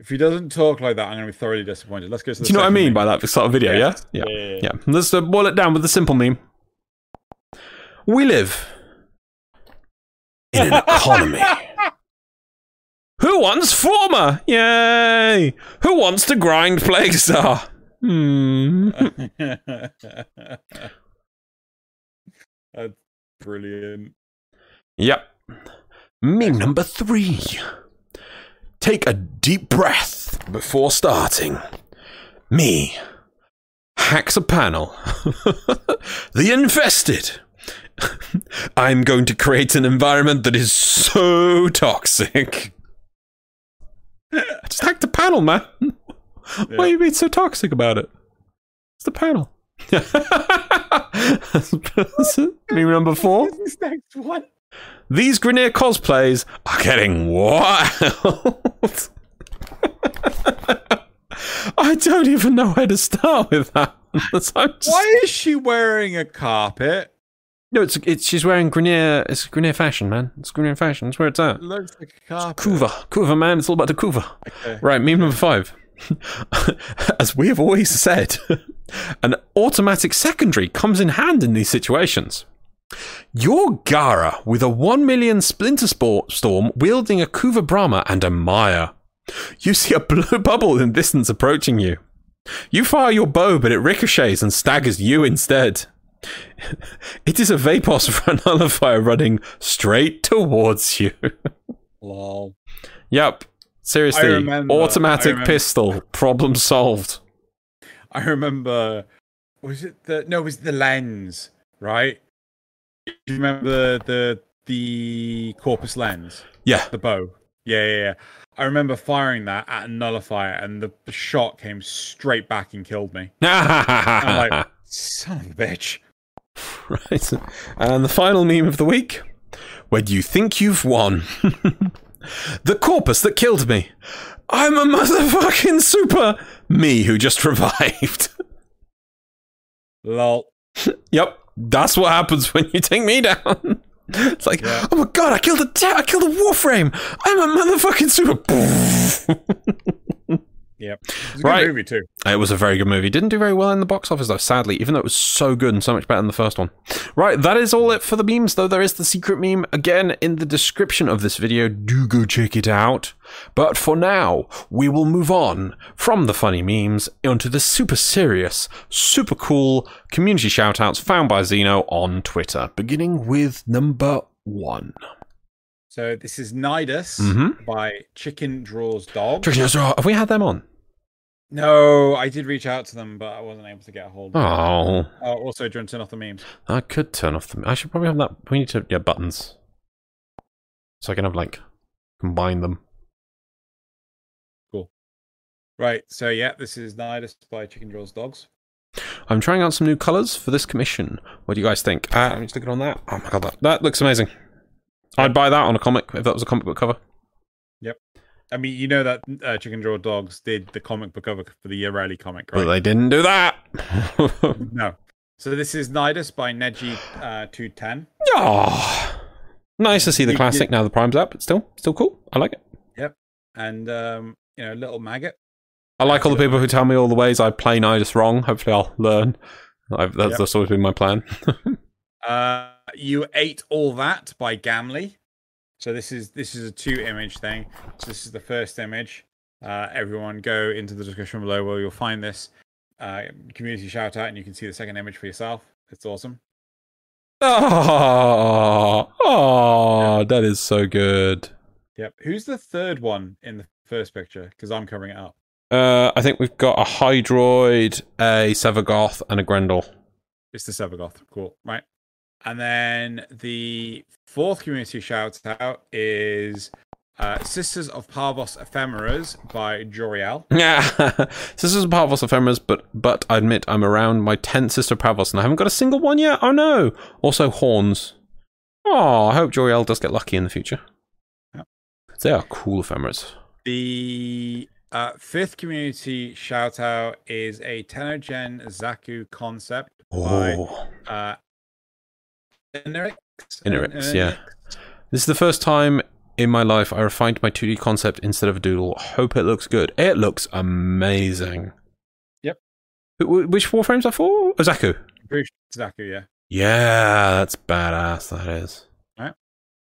If he doesn't talk like that, I'm going to be thoroughly disappointed. Let's go to the Do you know what I mean meme. by that sort of video, yeah? Yeah, yeah, yeah. Yeah. Let's uh, boil it down with the simple meme. We live in an economy. Who wants Forma? Yay! Who wants to grind Plague Star? Hmm. That's brilliant. Yep. Meme number three. Take a deep breath before starting. Me. Hacks a panel. the infested. I'm going to create an environment that is so toxic. I just hacked a panel, man. Why are you being so toxic about it? It's the panel. Meme number four. This next one. These Grineer cosplays are getting wild. I don't even know where to start with that. Just- Why is she wearing a carpet? No, it's, it's she's wearing Grineer. It's Grineer fashion, man. It's Grineer fashion. That's where it's at. It looks like a carpet. Kuva, Kuva, man. It's all about the Kuva. Okay. Right, meme number five. As we have always said, an automatic secondary comes in hand in these situations. You're Gara with a 1 million Splinter Sport Storm wielding a Kuva Brahma and a Maya. You see a blue bubble in distance approaching you. You fire your bow, but it ricochets and staggers you instead. It is a Vapos for nullifier running straight towards you. Lol. Yep. Seriously, remember- automatic pistol. Problem solved. I remember. Was it the no? It was the Lenz, right? Do you remember the the, the corpus Lenz, Yeah. the bow? Yeah, yeah, yeah. I remember firing that at a nullifier, and the shot came straight back and killed me. I'm like, son of a bitch. right. And the final meme of the week. When you think you've won. the corpus that killed me. I'm a motherfucking super me who just revived. Lol. yep. That's what happens when you take me down. It's like, Yeah. oh my god, I killed a ta- I killed a warframe. I'm a motherfucking super. Yep. It's a good Right. movie too. It was a very good movie. Didn't do very well in the box office though, sadly, even though it was so good and so much better than the first one. Right, that is all it for the memes, though there is the secret meme again in the description of this video. Do go check it out. But for now, we will move on from the funny memes onto the super serious, super cool community shoutouts found by Zeno on Twitter, beginning with number one. So this is Nidus Mhm. by Chicken Draws Dog. Have we had them on? No, I did reach out to them, but I wasn't able to get a hold of them. Oh, Oh, also, do you want to turn off the memes? I could turn off the. I should probably have that. We need to yeah buttons, so I can have like combine them. Cool. Right, so yeah, this is Nidus by Chicken Draws Dogs. I'm trying out some new colors for this commission. What do you guys think? Uh, let me just look it on that. Oh my god, that, that looks amazing. I'd buy that on a comic if that was a comic book cover. Yep. I mean, you know that uh, Chicken Draw Dogs did the comic book cover for the Yearly comic, But right? they didn't do that. No. So this is Nidus by Neji uh, 210. oh, nice to see the You- classic now the prime's up. It's still still cool. I like it. Yep. And, um, you know, Little Maggot. I like all the people who tell me all the ways I play Nidus wrong. Hopefully, I'll learn. I've, that's, Yep. that's always been my plan. Uh, you ate all that by Gamley. So this is this is a two image thing. So this is the first image. Uh, everyone go into the description below where you'll find this uh, community shout out, and you can see the second image for yourself. It's awesome. Oh, oh, that is so good. Yep. Who's the third one in the first picture? Because I'm covering it up. Uh, I think we've got a Hydroid, a Sevagoth, and a Grendel. It's the Sevagoth. Cool. Right. And then the fourth community shout out is uh, Sisters of Parvos Ephemeras by Joriel. Yeah, Sisters of Parvos Ephemeras, but but I admit I'm around my tenth Sister Parvos and I haven't got a single one yet. Oh no! Also horns. Oh, I hope Joriel does get lucky in the future. Yep. They are cool ephemeras. The uh, fifth community shout out is a TennoGen Xaku concept by Oh, uh, Inerix. Inerix, yeah. this is the first time in my life I refined my 2D concept instead of a doodle. Hope it looks good. It looks amazing. Yep. Wh- wh- Which Warframes are for? Oh, Xaku. Yeah. Yeah, that's badass. That is. Right.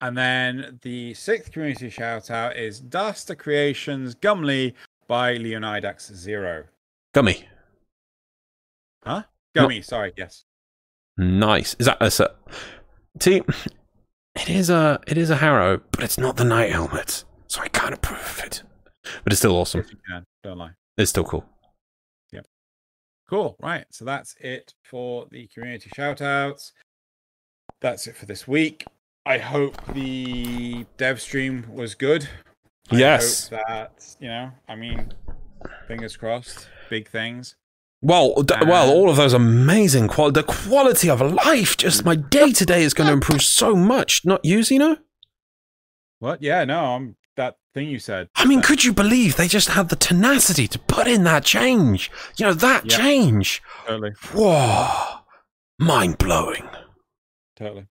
And then the sixth community shout out is Duster Creations Gumley by Leonidax Zero. Gummy. Huh? Gummy, sorry, yes. Nice. Is that uh, a set? See, it is a it is a Harrow, but it's not the Night Helmet, so I can't approve of it. But it's still awesome. Yes, you can. Don't lie. It's still cool. Yep. Cool. Right. So that's it for the community shout outs. That's it for this week. I hope the dev stream was good. I Yes. hope that, you know, I mean, fingers crossed, big things. Well, d- well, all of those amazing qual. The quality of life, just my day to day, is going to improve so much. Not you, Zeno. What? Yeah, no, I'm that thing you said. I mean, could you believe they just had the tenacity to put in that change? You know, that Yeah. change. totally, Whoa, mind blowing. totally.